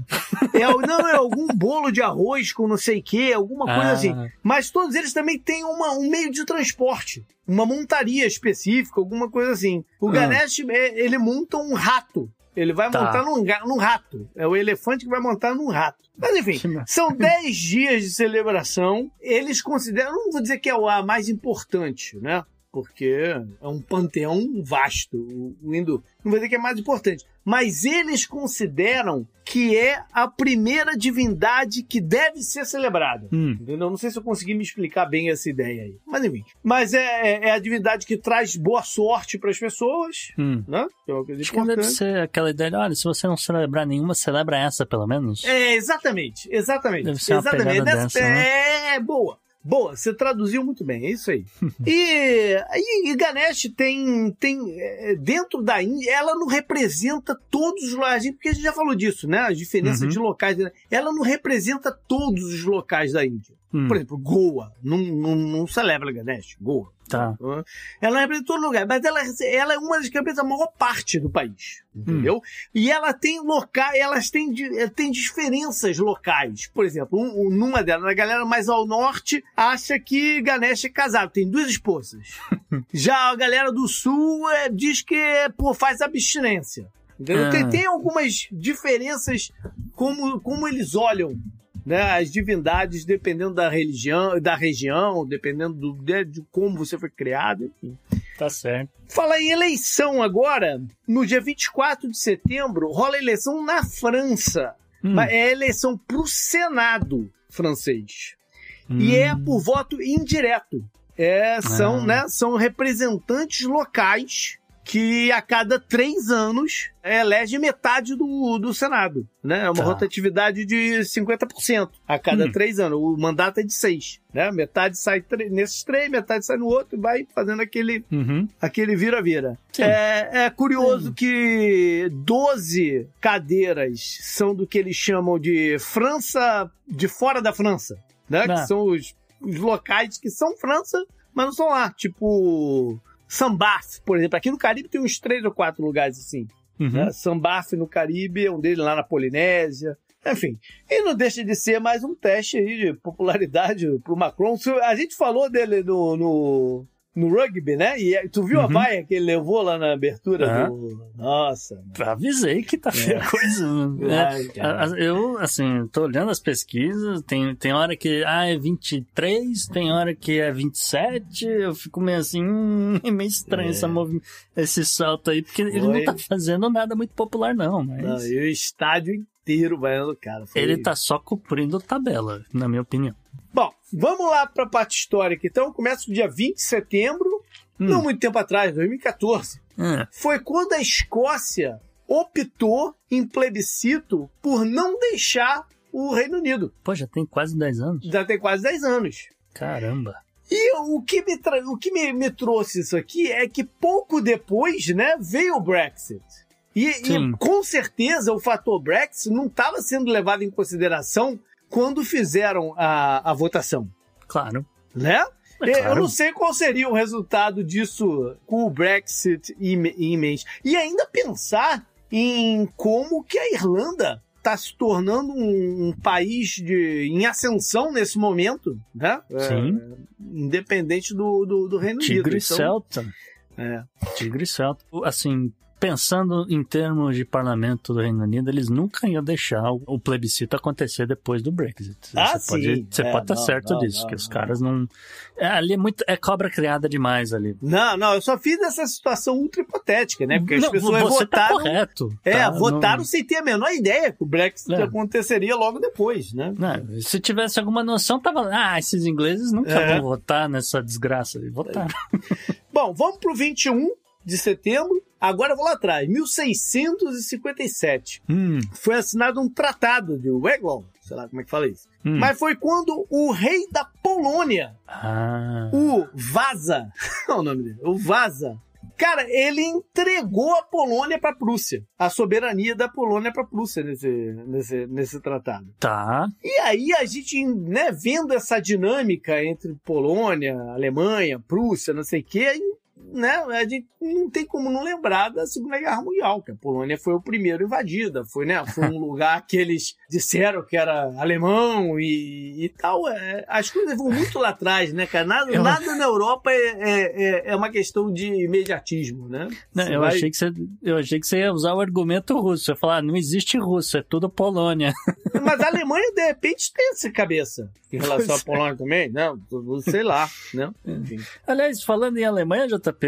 é, não, é algum bolo de arroz com não sei o que, alguma coisa Ah. assim. Mas todos eles também têm uma, um meio de transporte. Uma montaria específica, alguma coisa assim. O Ah. Ganesh, é, ele monta um rato. Ele vai Tá. montar num, num rato. É o elefante que vai montar num rato. Mas enfim, são 10 dias de celebração. Eles consideram, não vou dizer que é a mais importante, né? Porque é um panteão vasto. O, hindu não vai dizer que é mais importante, mas eles consideram que é a primeira divindade que deve ser celebrada. Hum. Entendeu? Não sei se eu consegui me explicar bem essa ideia aí. Mas enfim. Mas é, é- é a divindade que traz boa sorte para as pessoas, Hum. né? Que é uma Acho que deve ser aquela ideia de, olha, se você não celebrar nenhuma, celebra essa pelo menos. É, exatamente, exatamente. Deve ser uma exatamente. pegada Dessa- dessa, né? É, boa. Boa, você traduziu muito bem, é isso aí. e, e, e Ganesh tem, tem é, dentro da Índia, ela não representa todos os locais, porque a gente já falou disso, né? As diferenças Uhum. de locais. Ela não representa todos os locais da Índia. Hum, Por exemplo, Goa não, não, não celebra Ganesh, Goa. Tá. Ela não representa todo lugar, mas ela, ela é uma das que representa a maior parte do país, entendeu? E ela tem locais, elas têm, eh, têm diferenças locais. Por exemplo, um- um- numa delas, a galera mais ao norte acha que Ganesh é casado, tem duas esposas. Já a galera do sul eh, diz que pô, faz abstinência. Ah. Tem, tem algumas diferenças como, como eles olham né, as divindades dependendo da religião, da região, dependendo do, de, de como você foi criado, enfim. Tá certo. Falar em eleição agora, no dia 24 de setembro, rola eleição na França. Hum. É eleição pro Senado francês. E é por voto indireto. É, são, Ah. né, são representantes locais que a cada três anos elege metade do, do Senado. Né? É uma Tá. rotatividade de 50% a cada Hum. três anos. O mandato é de seis. Né? Metade sai nesses três, metade sai no outro e vai fazendo aquele Uhum. aquele vira-vira. Sim. É, é curioso que 12 cadeiras são do que eles chamam de França, de fora da França, né? Que são os, os locais que são França, mas não são lá. Tipo, Sambaf, por exemplo. Aqui no Caribe tem uns três ou quatro lugares assim. Uhum. Né? Sambaf no Caribe, é um deles lá na Polinésia. Enfim, e não deixa de ser mais um teste aí de popularidade pro Macron. A gente falou dele no, no, no rugby, né? E é- tu viu a Uhum. vaia que ele levou lá na abertura Aham. do. Nossa, mano. Avisei que tá feia a coisa. Ai. A- a- Eu, assim, tô olhando as pesquisas, tem, tem hora que ah, é 23, tem hora que é 27, eu fico meio assim, hum, é meio estranho É. movi- esse salto aí, porque ele Foi. não tá fazendo nada muito popular não, mas Não, e o estádio inteiro vaiando o cara. Foi- ele tá só cumprindo tabela, na minha opinião. Bom, vamos lá pra parte histórica então. Começa no dia 20 de setembro, Hum. não muito tempo atrás, 2014. Ah, foi quando a Escócia optou em plebiscito por não deixar o Reino Unido. pô, já tem quase 10 anos? Já tem quase 10 anos. Caramba. E o que, me, o que me, me trouxe isso aqui é que pouco depois, né, veio o Brexit. E, e com certeza o fator Brexit não estava sendo levado em consideração quando fizeram a, a votação, Claro. né? É Eu claro. não sei qual seria o resultado disso com o Brexit em em mente. E ainda pensar em como que a Irlanda está se tornando um, um país de, em ascensão nesse momento, né? Sim. É, independente do, do, do Reino Unido. Tigre Então, Celta. é. Tigre Celta. Assim, pensando em termos de parlamento do Reino Unido, eles nunca iam deixar o plebiscito acontecer depois do Brexit. Ah, você pode, sim. você É, pode estar não, certo não, disso, não, que os não. caras não. É, ali é muito. É cobra criada demais ali. Não, não, eu só fiz essa situação ultra hipotética, né? Porque as pessoas você tá votaram. correto. é, tá? votaram sem ter a menor ideia que o Brexit É. aconteceria logo depois, né? Se tivesse alguma noção, tava. Ah, esses ingleses nunca É. vão votar nessa desgraça. E votaram. Bom, vamos pro 21 de setembro. Agora eu vou lá atrás. 1657. Hum, Foi assinado um tratado de Weglon, sei lá como é que fala isso. hum. Mas foi quando o rei da Polônia, Ah. o Vaza, é o nome dele, o Vaza, cara, ele entregou a Polônia para a Prússia, a soberania da Polônia para a Prússia nesse, nesse, nesse tratado. Tá. E aí a gente, né, vendo essa dinâmica entre Polônia, Alemanha, Prússia, não sei o quê, né, a gente não tem como não lembrar da Segunda Guerra Mundial, que a Polônia foi o primeiro invadida, foi, né, foi um lugar que eles disseram que era alemão e, e tal. É, as coisas vão muito lá atrás, né, cara? Nada, Eu- nada na Europa é, é, é- é uma questão de imediatismo, né? Não, eu, vai- achei que você, eu achei que você ia usar o argumento russo. Você ia falar, ah, não existe Rússia, é tudo Polônia. Mas a Alemanha, de repente, tem essa cabeça em relação Pois à Polônia também, né? Sei lá, né? Enfim. Aliás, falando em Alemanha, JP,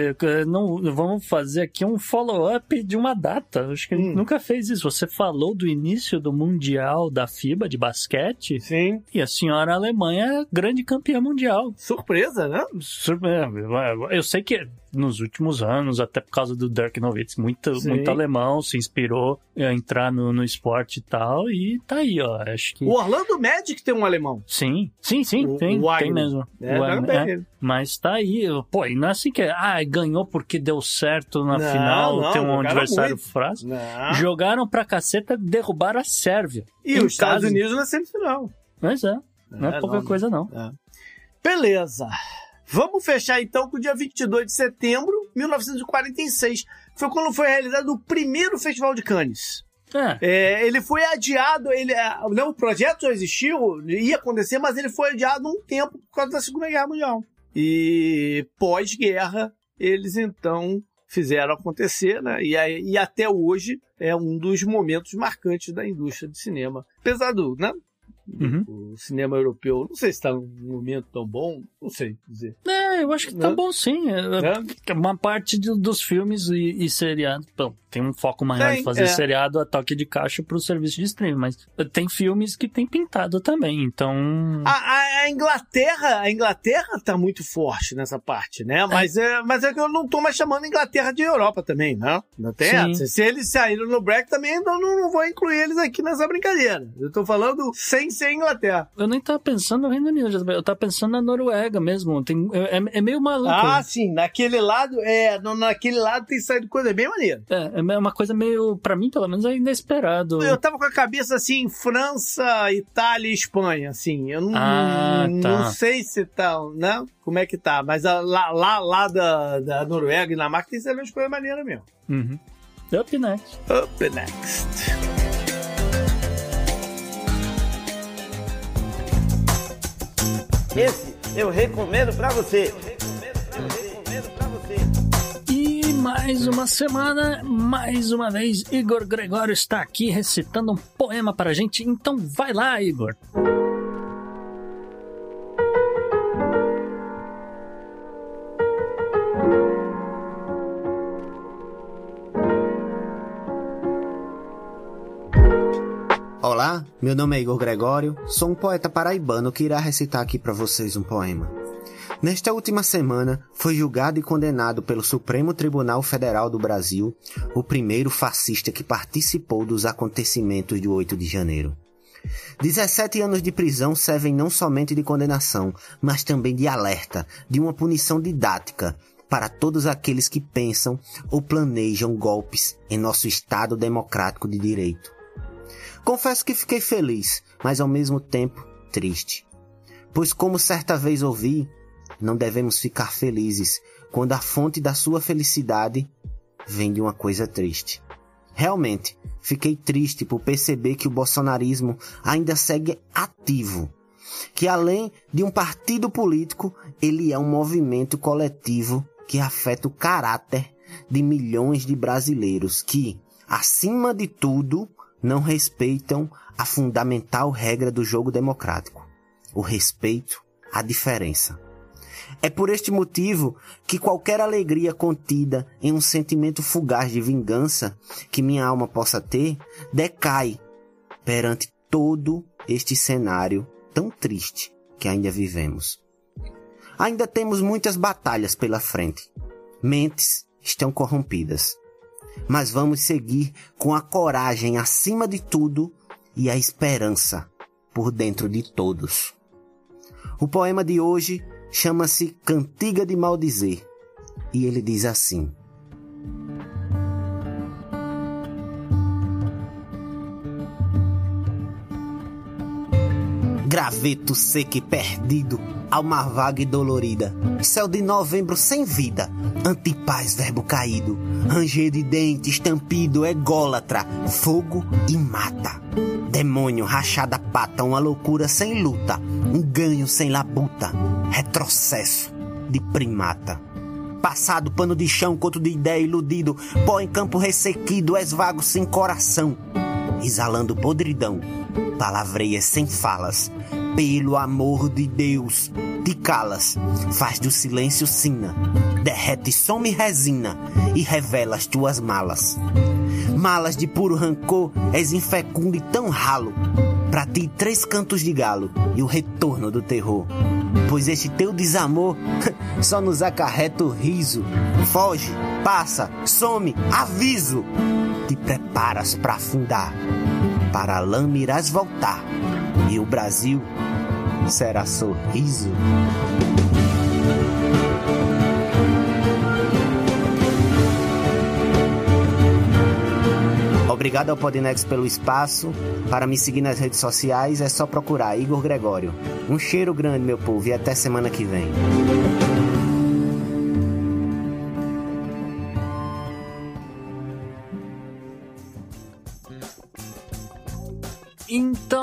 não, vamos fazer aqui um follow-up de uma data. Acho que a gente Hum. nunca fez isso. Você falou do início do Mundial da FIBA de basquete Sim. e a senhora Alemanha é grande campeã mundial. Surpresa, né? Sur- é, Eu sei que nos últimos anos, até por causa do Dirk Nowitzki, muito, Sim. muito alemão se inspirou a entrar no, no esporte e tal, e tá aí, ó. Acho que. O Orlando Magic tem um alemão. Sim, sim, sim, O- tem, o tem mesmo. É, bem. é. Mas tá aí, pô, e não é assim que é, ah, ganhou porque deu certo na Não, final, não, tem um adversário frágil. Não. Jogaram pra caceta, derrubaram a Sérvia. E os Estados. Unidos na semifinal. Mas é, não é, É, pouca não. coisa não. Beleza. Vamos fechar então com o dia 22 de setembro de 1946. Foi quando foi realizado o primeiro Festival de Cannes. É, É, ele foi adiado, ele, é, não, o projeto já existiu, ia acontecer, mas ele foi adiado um tempo por causa da Segunda Guerra Mundial. E pós-guerra, eles então fizeram acontecer, né? E, e até hoje é um dos momentos marcantes da indústria de cinema. Apesar do, né? Uhum. O cinema europeu, não sei se está num momento tão bom, não sei dizer. É, eu acho que tá Né? bom sim. É, Né? é uma parte de- dos filmes e, e seriados. Tem um foco maior Tem, em fazer é. seriado a toque de caixa pro serviço de streaming, mas tem filmes que tem pintado também, então. A, a- a Inglaterra, a Inglaterra tá muito forte nessa parte, né? Mas é, mas é que eu não tô mais chamando a Inglaterra de Europa também, né? Não tem. Se eles saíram no Brexit também, então não, não vou incluir eles aqui nessa brincadeira. Eu tô falando sem ser Inglaterra. Eu nem tava pensando no Reino Unido, eu tava pensando na Noruega mesmo. Tem, é, é meio maluco. Ah, sim, naquele lado, é, naquele lado tem saído coisa bem maneira. É, é uma coisa meio, pra mim, pelo menos, é inesperado. Eu tava com a cabeça assim, França, Itália e Espanha, assim. Eu não, Ah, tá. não sei se tá, né? Como é que tá. Mas a- lá, lá, lá da, da Noruega e Dinamarca tem saído umas coisas maneiras mesmo. Uhum. Up next. Up next. Esse eu recomendo pra você. Eu recomendo pra você. E mais uma semana, mais uma vez, Igor Gregório está aqui recitando um poema para a gente. Então vai lá, Igor. Olá, meu nome é Igor Gregório, sou um poeta paraibano que irá recitar aqui para vocês um poema. Nesta última semana, foi julgado e condenado pelo Supremo Tribunal Federal do Brasil o primeiro fascista que participou dos acontecimentos do 8 de janeiro. 17 anos de prisão servem não somente de condenação, mas também de alerta, de uma punição didática para todos aqueles que pensam ou planejam golpes em nosso Estado democrático de direito. Confesso que fiquei feliz, mas ao mesmo tempo triste. Pois, como certa vez ouvi, não devemos ficar felizes quando a fonte da sua felicidade vem de uma coisa triste. Realmente, fiquei triste por perceber que o bolsonarismo ainda segue ativo. Que além de um partido político, ele é um movimento coletivo que afeta o caráter de milhões de brasileiros que, acima de tudo, não respeitam a fundamental regra do jogo democrático: o respeito à diferença. É por este motivo que qualquer alegria contida em um sentimento fugaz de vingança que minha alma possa ter decai perante todo este cenário tão triste que ainda vivemos. Ainda temos muitas batalhas pela frente. Mentes estão corrompidas. Mas vamos seguir com a coragem acima de tudo e a esperança por dentro de todos. O poema de hoje chama-se Cantiga de Maldizer e ele diz assim: Graveto seco e perdido alma vaga e dolorida. Céu de novembro sem vida, antipaz, verbo caído. Ranger de dente, estampido, ególatra, fogo e mata. Demônio, rachada pata, uma loucura sem luta, um ganho sem labuta, retrocesso de primata. Passado, pano de chão, conto de ideia iludido, pó em campo ressequido, és vago sem coração, exalando podridão, palavreias sem falas, pelo amor de Deus, te calas, faz do silêncio sina, derrete some resina e revela as tuas malas. Malas de puro rancor, és infecundo e tão ralo, pra ti três cantos de galo e o retorno do terror. Pois este teu desamor só nos acarreta o riso. Foge, passa, some, aviso. Te preparas pra afundar, para a lama irás voltar, e o Brasil será sorriso. Obrigado ao Podnex pelo espaço. Para me seguir nas redes sociais é só procurar Igor Gregório. Um cheiro grande, meu povo, e até semana que vem.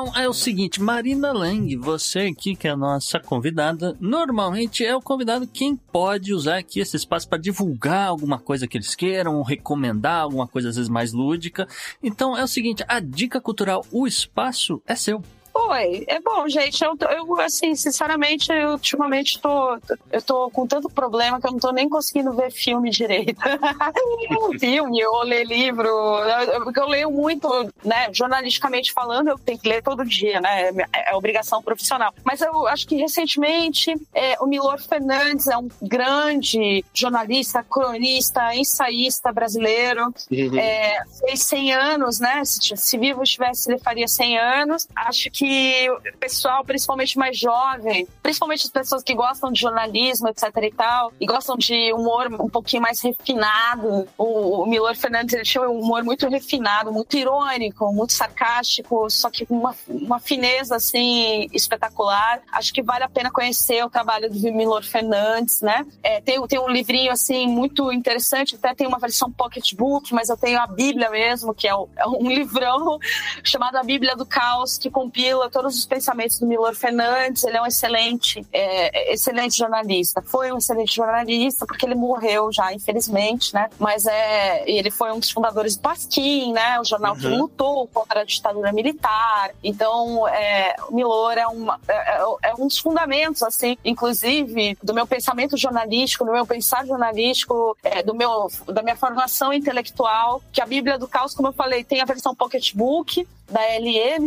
Então é o seguinte, Marina Lang, você aqui que é a nossa convidada, normalmente é o convidado quem pode usar aqui esse espaço para divulgar alguma coisa que eles queiram, recomendar alguma coisa às vezes mais lúdica. Então é o seguinte, a dica cultural, o espaço é seu. Oi, é bom, gente. Eu, eu assim, sinceramente, eu ultimamente tô, eu tô com tanto problema que eu não tô nem conseguindo ver filme direito. filme ou ler livro. Porque eu leio muito, né? Jornalisticamente falando, eu tenho que ler todo dia, né? É, é obrigação profissional. Mas eu acho que recentemente é, o Milor Fernandes é um grande jornalista, cronista, ensaísta brasileiro. Uhum. É, fez 100 anos, né? Se, se vivo estivesse, ele faria 100 anos. Acho que que o pessoal, principalmente mais jovem, principalmente as pessoas que gostam de jornalismo, etc e tal, e gostam de humor um pouquinho mais refinado, o, o Milor Fernandes ele tinha um humor muito refinado, muito irônico, muito sarcástico, só que com uma, uma fineza assim espetacular. Acho que vale a pena conhecer o trabalho do Milor Fernandes, né? É, tem, tem um livrinho assim muito interessante, até tem uma versão pocketbook, mas eu tenho a Bíblia mesmo, que é, é um livrão chamado A Bíblia do Caos, que compila todos os pensamentos do Milor Fernandes. Ele é um excelente, é, excelente jornalista. Foi um excelente jornalista porque ele morreu já, infelizmente, né? Mas é, ele foi um dos fundadores do Pasquim, né? O jornal uhum. que lutou contra a ditadura militar. Então, é, o Milor é, uma, é, é, é um dos fundamentos, assim, inclusive, do meu pensamento jornalístico, do meu pensar jornalístico, é, do meu, da minha formação intelectual, que a Bíblia do Caos, como eu falei, tem a versão pocketbook, da LM,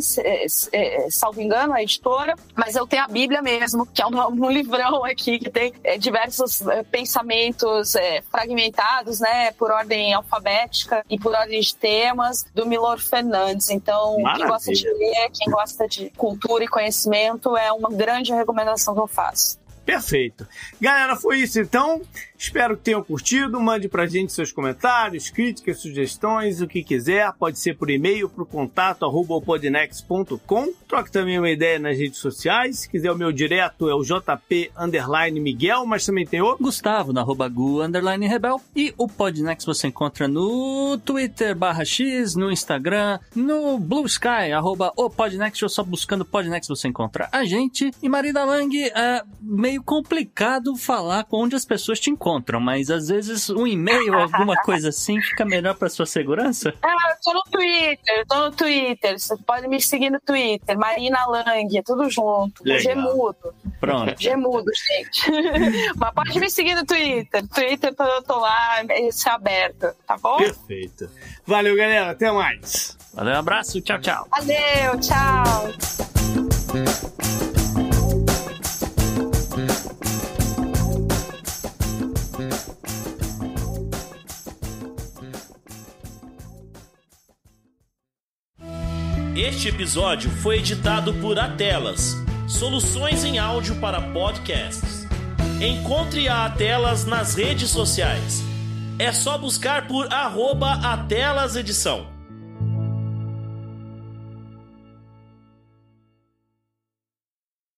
é, salvo engano, a editora, mas eu tenho a Bíblia mesmo, que é um, um livrão aqui que tem é, diversos é, pensamentos é, fragmentados, né, por ordem alfabética e por ordem de temas, do Milor Fernandes. Então, Maravilha. quem gosta de ler, quem gosta de cultura e conhecimento, é uma grande recomendação que eu faço. Perfeito. Galera, foi isso então. Espero que tenham curtido. Mande pra gente seus comentários, críticas, sugestões, o que quiser. Pode ser por e-mail para o contato podnext.com. Troque também uma ideia nas redes sociais. Se quiser o meu direto é o JP Miguel, mas também tem o Gustavo na arroba Gu Rebel. E o Podnext você encontra no Twitter barra X, no Instagram, no Blue Sky, arroba o Podnext, ou só buscando Podnext você encontra a gente. E Marida Lang, é meio complicado falar com onde as pessoas te encontram encontram, mas às vezes um e-mail ou alguma coisa assim fica melhor para sua segurança? Ah, eu tô no Twitter, eu tô no Twitter. Você pode me seguir no Twitter, Marina Lang, tudo junto. Legal. Gemudo. Pronto. Gemudo, gente. mas pode me seguir no Twitter. Twitter eu tô lá, esse é aberto, tá bom? Perfeito. Valeu, galera. Até mais. Valeu, um abraço. Tchau, tchau. Valeu, tchau. Este episódio foi editado por Atelas, soluções em áudio para podcasts. Encontre a Atelas nas redes sociais. É só buscar por arroba Atelas Edição.